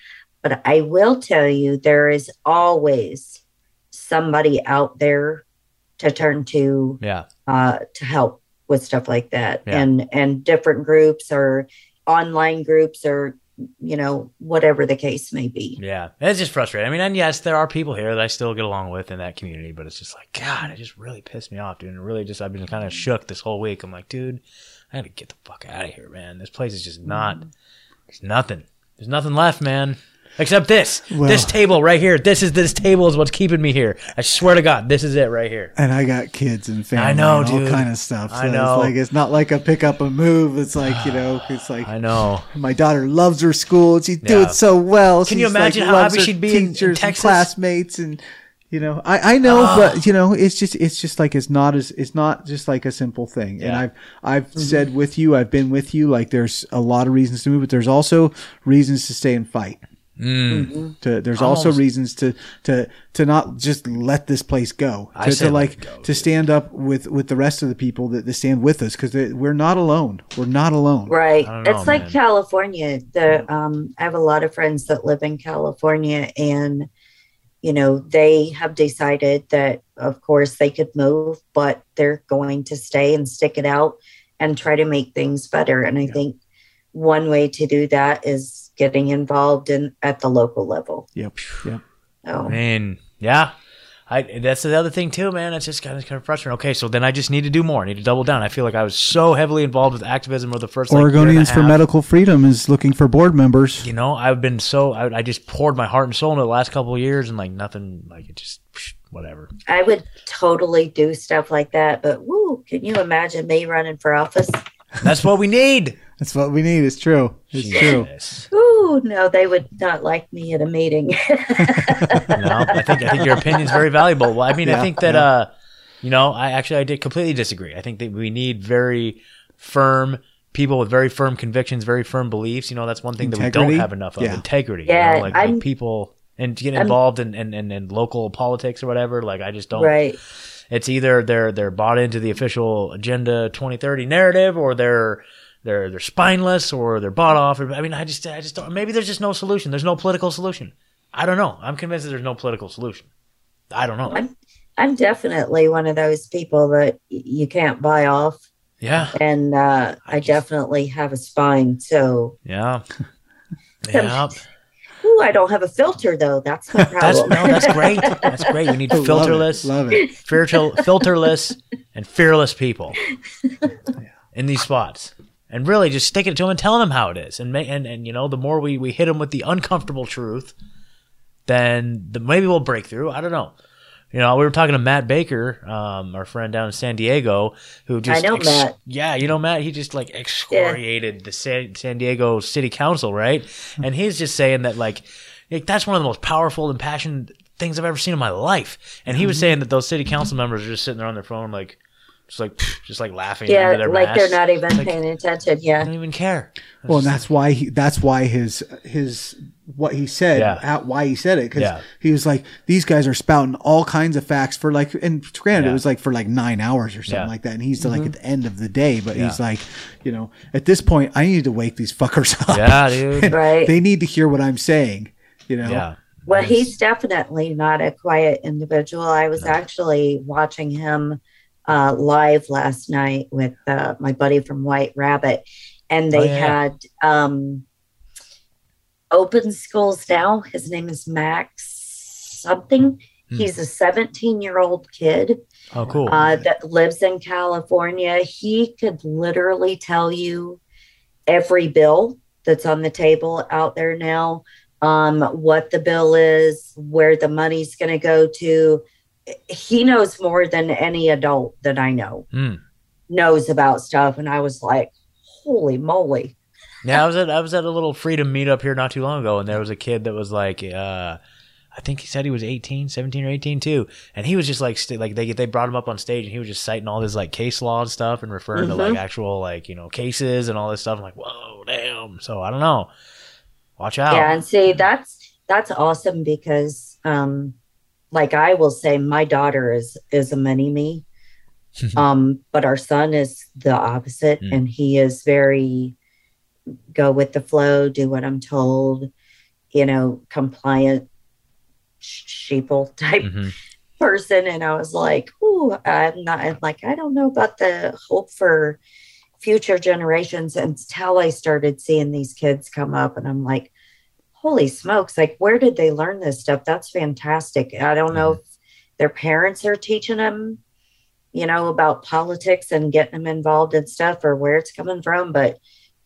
but i will tell you there is always somebody out there to turn to Yeah, uh, to help with stuff like that Yeah. and and different groups or online groups or you know whatever the case may be yeah. It's just frustrating. I mean, and yes, there are people here that I still get along with in that community, but it's just like God, it just really pissed me off, dude. And really just I've been kind of mm-hmm. shook this whole week. I'm like, dude, I gotta get the fuck out of here, man. This place is just not. Mm-hmm. There's nothing. There's nothing left, man. Except this. Well- this table right here. This is this table is what's keeping me here. I swear to God, this is it right here. And I got kids and family. I know, and all dude. kind of stuff. So I know. It's like it's not like a pick up a move. It's like you know, it's like I know. my daughter loves her school. She's Yeah. doing so well. Can you imagine like, how happy she'd be in- in teachers and Texas? classmates, and You know, I, I know, Ah. but you know, it's just it's just like it's not as it's not just like a simple thing. And I've I've said with you, I've been with you. Like there's a lot of reasons to move, but there's also reasons to stay and fight. Mm. To, there's I'm also reasons to to to not just let this place go. To, say to like go, to stand up with with the rest of the people that, that stand with us because we're not alone. We're not alone. Right. Know, it's like. California. The um I have a lot of friends that live in California and you know, they have decided that of course they could move, but they're going to stay and stick it out and try to make things better. And I think one way to do that is getting involved in at the local level. Yep. Yep. I So mean, yeah. I, that's the other thing too, man. It's just kind of kind of frustrating. Okay, so then I just need to do more. I need to double down. I feel like I was so heavily involved with activism for the first like, year and a Oregonians for. Medical Freedom is looking for board members. You know, I've been so I, I just poured my heart and soul into the last couple of years, and like nothing, like it just whatever. I would totally do stuff like that. But woo, can you imagine me running for office? That's what we need. That's what we need. It's true. It's true. Jesus. Ooh, no, they would not like me at a meeting. No, I think I think your opinion's very valuable. Well, I mean, I think that yeah. uh, you know, I actually I did completely disagree. I think that we need very firm people with very firm convictions, very firm beliefs. You know, that's one thing that we don't have enough of. Yeah. Integrity. Yeah, you know, like, like people and to get I'm- involved in, in, in, in local politics or whatever. Like I just don't right. It's either they're they're bought into the official agenda 2030 narrative or they're they're they're spineless or they're bought off. I mean i just i just don't maybe there's just no solution. There's no political solution. I don't know. I'm convinced that there's no political solution. I don't know. I'm I'm definitely one of those people that you can't buy off, yeah. And uh, I just- definitely have a spine. So, yeah. Yeah ooh, I don't have a filter though. That's my that's no that's great. That's great. We need Love it. filterless Love it. spiritual filterless and fearless people in these spots. And really just sticking it to them and telling them how it is. And and and you know the more we we hit them with the uncomfortable truth then the, maybe we'll break through. I don't know you know we were talking to matt baker um, our friend down in san diego who just know Matt. yeah you know matt he just like excoriated the san, san diego city council right and he's just saying that like like, that's one of the most powerful and passionate things I've ever seen in my life. And he was saying that those city council members are just sitting there on their phone, like, just like, just like laughing. yeah, under their like they're not even Like, paying attention. They Yeah, don't even care. Well, and that's why he, that's why his his what he said Yeah. at why he said it because Yeah. he was like these guys are spouting all kinds of facts for like and granted Yeah. it was like for like nine hours or something Yeah. like that and he's like at the end of the day but he's like you know at this point I need to wake these fuckers up Yeah, dude. right. they need to hear what I'm saying you know Yeah. Well, Yes. he's definitely not a quiet individual. I was actually watching him uh, live last night with uh, my buddy from White Rabbit, and they Oh, yeah, yeah. had um, open schools now. His name is Max something. Hmm. He's a 17 year old kid Oh, cool. uh, that lives in California. He could literally tell you every bill that's on the table out there now, um, what the bill is, where the money's going to go to. He knows more than any adult that I know Hmm. knows about stuff. And I was like, holy moly. Yeah, I was at I was at a little freedom meetup here not too long ago, and there was a kid that was like, uh, I think he said he was 18, 17 or eighteen too, and he was just like, st- like they they brought him up on stage, and he was just citing all this like case law and stuff, and referring to like Mhm. actual like you know cases and all this stuff. I'm like, whoa, damn. So I don't know. Watch out. Yeah, and see that's that's awesome because um like I will say my daughter is is a mini me. um but our son is the opposite Mm. and he is very go with the flow, do what I'm told, you know, compliant sh- sheeple type Mhm. person and I was like, "Ooh, I'm not I'm like I don't know about the hope for future generations until I started seeing these kids come up and I'm like, holy smokes, like where did they learn this stuff? That's fantastic. I don't know if their parents are teaching them, you know, about politics and getting them involved in stuff or where it's coming from, but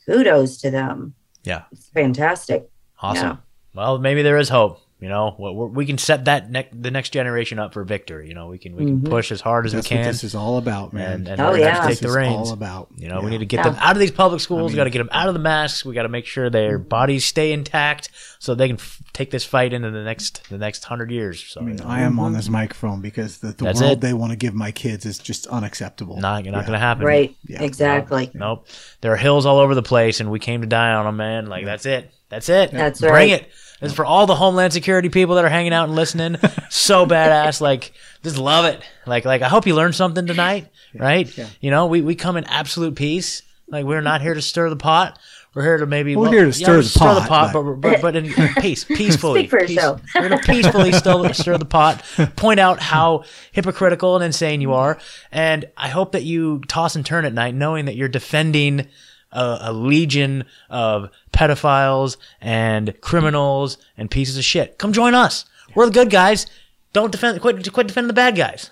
kudos to them. Yeah. It's fantastic. Awesome. Yeah. Well, maybe there is hope. You know, we we we can set that ne- the next generation up for victory. You know, we can we can mm-hmm. push as hard as That's we what can, this is all about, man. and, and Oh, we're gonna have yeah. This take the is reins. all about. You know, we need to get Yeah. them out of these public schools. we got to get them out of the masks. We got to make sure their mm-hmm. bodies stay intact so they can f- take this fight into the next the next hundred years. So I mean, you know, I am on mm-hmm. this microphone because the, the world it. they want to give my kids is just unacceptable. not not going to happen. Right. Yeah. Exactly. Nope. There are hills all over the place, and we came to die on them, man. Like that's it. That's it. That's Bring right. it. This is for all the Homeland Security people that are hanging out and listening. so badass. Like, just love it. Like, like I hope you learned something tonight. Right? Yeah. You know, we we come in absolute peace. Like, we're not here to stir the pot. We're here to maybe We're here to stir the stir the pot, pot, but but, but in peace, peacefully. Speak for Peace- yourself. We're gonna peacefully stir, stir the pot, point out how hypocritical and insane you are, and I hope that you toss and turn at night, knowing that you're defending a, a legion of pedophiles and criminals and pieces of shit. Come join us. We're the good guys. Don't defend. Quit. Quit defending the bad guys.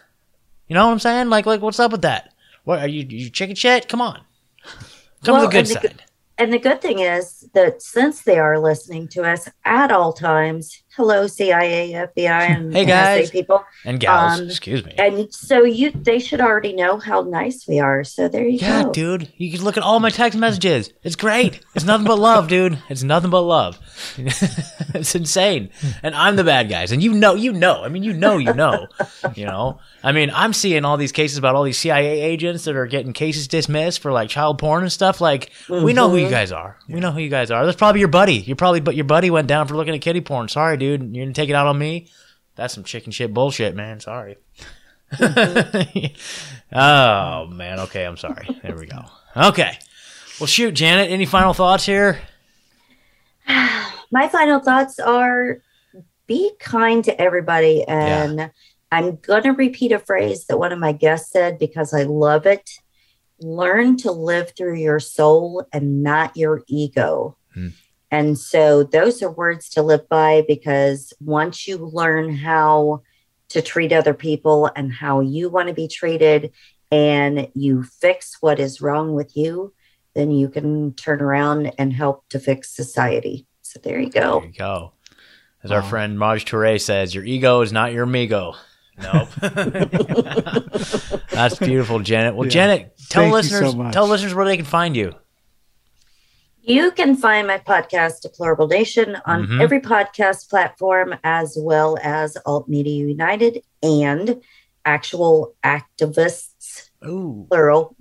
You know what I'm saying? Like, like, what's up with that? What are you? You chicken shit? Come on. Come Well, to the good and the side. And the good thing is that since they are listening to us at all times, hello CIA, FBI, and Hey, NSA guys. people, and gals, um, excuse me. and so you they should already know how nice we are. So there you Yeah, go. dude. You can look at all my text messages. It's great. It's nothing but love, dude. It's nothing but love. it's insane. And I'm the bad guys. And you know, you know. I mean, you know, you know. You know. I mean, I'm seeing all these cases about all these CIA agents that are getting cases dismissed for like child porn and stuff. Like, we know who you guys are. We know who you guys are. That's probably your buddy. You're probably, but your buddy went down for looking at kitty porn. Sorry, dude. Dude, you're gonna take it out on me. That's some chicken shit bullshit, man. Sorry. oh man. Okay, I'm sorry. There we go. Okay. Well, shoot, Janet. Any final thoughts here? My final thoughts are be kind to everybody. And I'm going to repeat a phrase that one of my guests said because I love it. Learn to live through your soul and not your ego. Hmm. And so those are words to live by because once you learn how to treat other people and how you want to be treated and you fix what is wrong with you, then you can turn around and help to fix society. So there you go. There you go. As our friend Maj Toure says, your ego is not your amigo. Nope. That's beautiful, Janet. Well, Yeah. Janet, tell Thank listeners so tell listeners where they can find you. You can find my podcast, Deplorable Nation, on Mhm. every podcast platform, as well as Alt Media United and actual activists, Ooh. plural,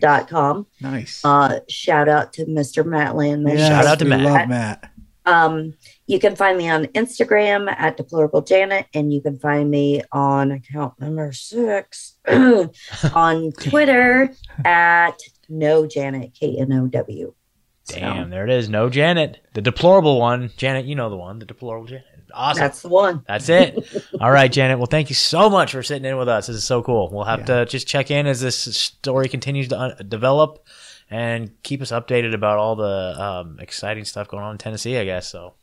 dot com. Nice. Uh, shout out to Mr. Matt Landman. Yes, shout out to Matt. Love Matt. Um, you can find me on Instagram at Deplorable Janet, and you can find me on account number six on Twitter at No Janet K N O W. So Damn, there it is. No Janet. The deplorable one. Janet, you know the one. The deplorable Janet. Awesome. that's the one. That's it. All right, Janet. Well, thank you so much for sitting in with us. This is so cool. We'll have to just check in as this story continues to un- develop and keep us updated about all the um, exciting stuff going on in Tennessee, I guess. So,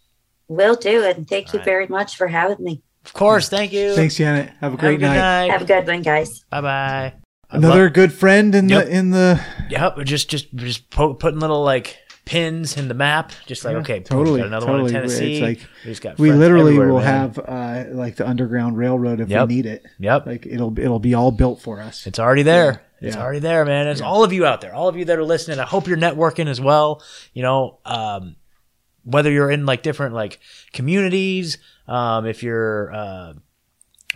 Will do, and thank All you right. very much for having me. of course, thank you. Thanks, Janet. Have a Have a great night. Have a good one, guys. Bye bye. Another good friend in Yep. the in the Yep. Just just just po- putting little like pins in the map. Just like Yeah, okay, totally, got another totally. one in Tennessee. It's like we got we literally will man. have uh, like the underground railroad if Yep. we need it. Yep. Like it'll it'll be all built for us. It's already there. It's Yeah. already there, man. It's all of you out there, all of you that are listening. I hope you're networking as well. You know, um, whether you're in like different like communities, um, if you're uh,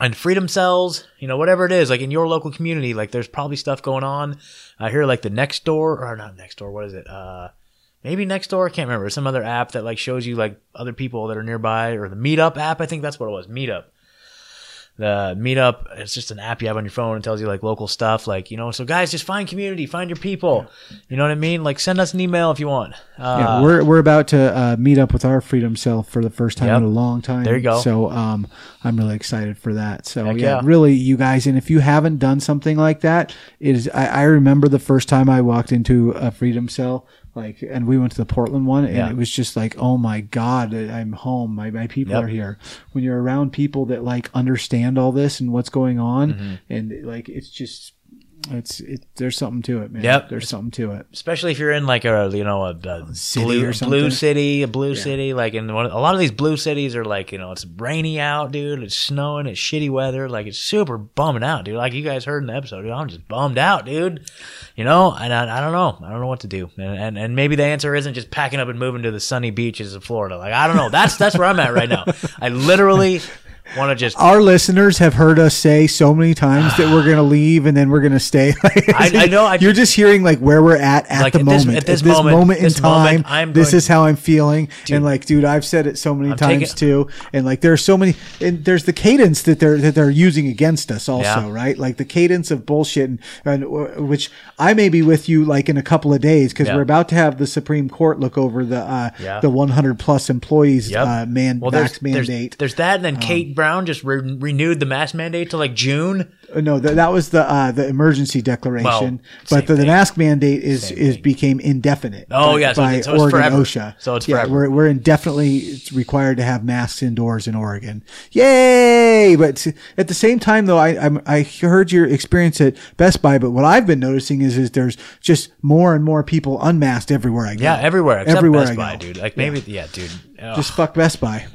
in freedom cells, you know, whatever it is, like in your local community, like there's probably stuff going on. I hear like the next door or not next door. What is it? Uh, maybe next door. I can't remember. Some other app that like shows you like other people that are nearby or the Meetup app. I think that's what it was. Meetup the meetup it's just an app you have on your phone and tells you like local stuff like you know so guys just find community find your people you know what i mean like send us an email if you want uh, yeah, we're we're about to uh, meet up with our freedom self for the first time Yep. in a long time. There you go. So um, I'm really excited for that. So yeah, yeah. really, you guys, and if you haven't done something like that, it is. I, I remember the first time I walked into a freedom cell. Like, and we went to the Portland one, and Yeah. it was just like, oh my god, I'm home. My my people Yep. are here. When you're around people that like understand all this and what's going on, Mm-hmm. and like it's just It's it. There's something to it, man. Yep. There's something to it. especially if you're in like a you know a, a City blue, or something. blue city, a blue city. Like in one, a lot of these blue cities are like you know it's rainy out, dude. It's snowing. It's shitty weather. Like it's super bumming out, dude. Like you guys heard in the episode, dude, I'm just bummed out, dude. You know, and I, I don't know, I don't know what to do, and, and and maybe the answer isn't just packing up and moving to the sunny beaches of Florida. Like I don't know. That's that's where I'm at right now. I literally want to just. Our listeners have heard us say so many times that we're going to leave and then we're going to stay. I- I know, I- You're just hearing like where we're at at Like, the at this- moment. at this moment- in this time, moment, this is how I'm feeling. and like, dude, I've said it so many I'm times taking- too. And like, there's so many. And there's the cadence that they're that they're using against us also, Yeah. right? Like the cadence of bullshit, and, and uh, which I may be with you like in a couple of days because Yeah. we're about to have the Supreme Court look over the uh, Yeah. the 100 plus employees Yep. uh, man well, there's, there's, mandate. Um, there's that, and then Kate Brown just re- renewed the mask mandate to like June. Uh, No, that, that was the uh, the emergency declaration, Well, but the, the mask mandate is Same is thing. became indefinite. Oh, by- yeah, so by it's- so Oregon forever. OSHA. So it's yeah, forever. we're we're indefinitely required to have masks indoors in Oregon. Yay! But at the same time, though, I I'm, I heard your experience at Best Buy, but what I've been noticing is is there's just more and more people unmasked everywhere I go. Yeah, everywhere except Everywhere Best I Buy, dude. Like maybe, yeah, dude. Ugh. Just fuck Best Buy.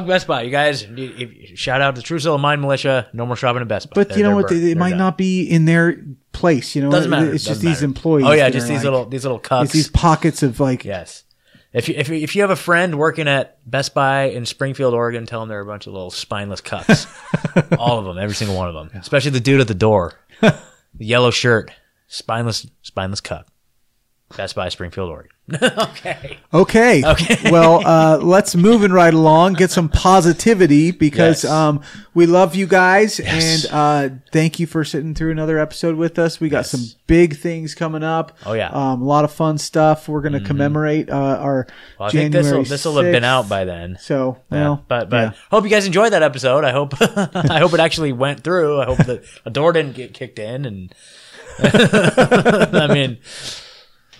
Fuck Best Buy, you guys. If- shout out to Truthzilla Mind Militia. No more shopping at Best Buy. But They're- you know they're what? burnt. They're might done. not be in their place. You know, Doesn't matter. It's just Doesn't these matter. employees. Oh yeah, that just are these like- little these little cucks. It's these pockets of like Yes. If you, if you, if you have a friend working at Best Buy in Springfield, Oregon, tell them they're a bunch of little spineless cucks. All of them, every single one of them. Especially the dude at the door, the yellow shirt, spineless spineless cuck. Best Buy, Springfield, Oregon. okay. Okay. Okay. well, uh, let's moving right along. Get some positivity because Yes. um, we love you guys Yes. and uh, thank you for sitting through another episode with us. We got Yes. some big things coming up. Oh, yeah. Mm-hmm. um, a lot of fun stuff. We're going to commemorate uh, our Well, I think this will January. this will have been out by then. So, Yeah. well, but but yeah. hope you guys enjoyed that episode. I hope I hope it actually went through. I hope that a door didn't get kicked in, and I mean,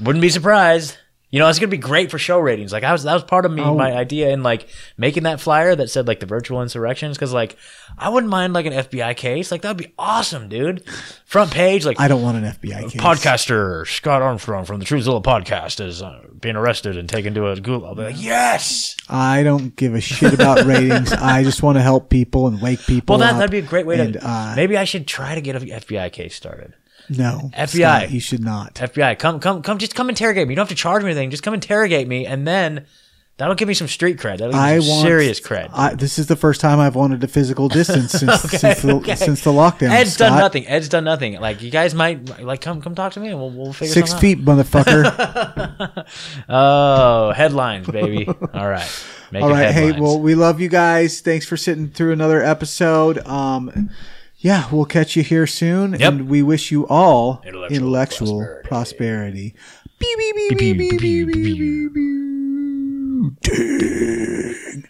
wouldn't be surprised. You know, it's gonna be great for show ratings. Like I was, that was part of me, Oh. my idea in like making that flyer that said like the virtual insurrections, because like I wouldn't mind like an FBI case. Like that'd be awesome, dude. Front page, like I don't want an FBI case. podcaster Scott Armstrong from the Truthzilla podcast is uh, being arrested and taken to a gulag. I'll be like, yes. I don't give a shit about ratings. I just want to help people and wake people Well, that, up. that'd be a great way and, to. uh, maybe I should try to get an FBI case started. No, FBI. Scott, you should not. FBI, come, come, come, just come interrogate me. You don't have to charge me anything. Just come interrogate me, and then that'll give me some street cred. That'll give I me some want serious cred. I, this is the first time I've wanted a physical distance since Okay, since, the, okay. since the lockdown. Ed's done nothing. Ed's done nothing. Like you guys might like come, come talk to me, and we'll, we'll figure Six feet, motherfucker. Oh, headlines, baby. All right. Make All it. Hey, well, we love you guys. Thanks for sitting through another episode. Um, yeah, we'll catch you here soon, yep. and we wish you all intellectual, intellectual prosperity. prosperity.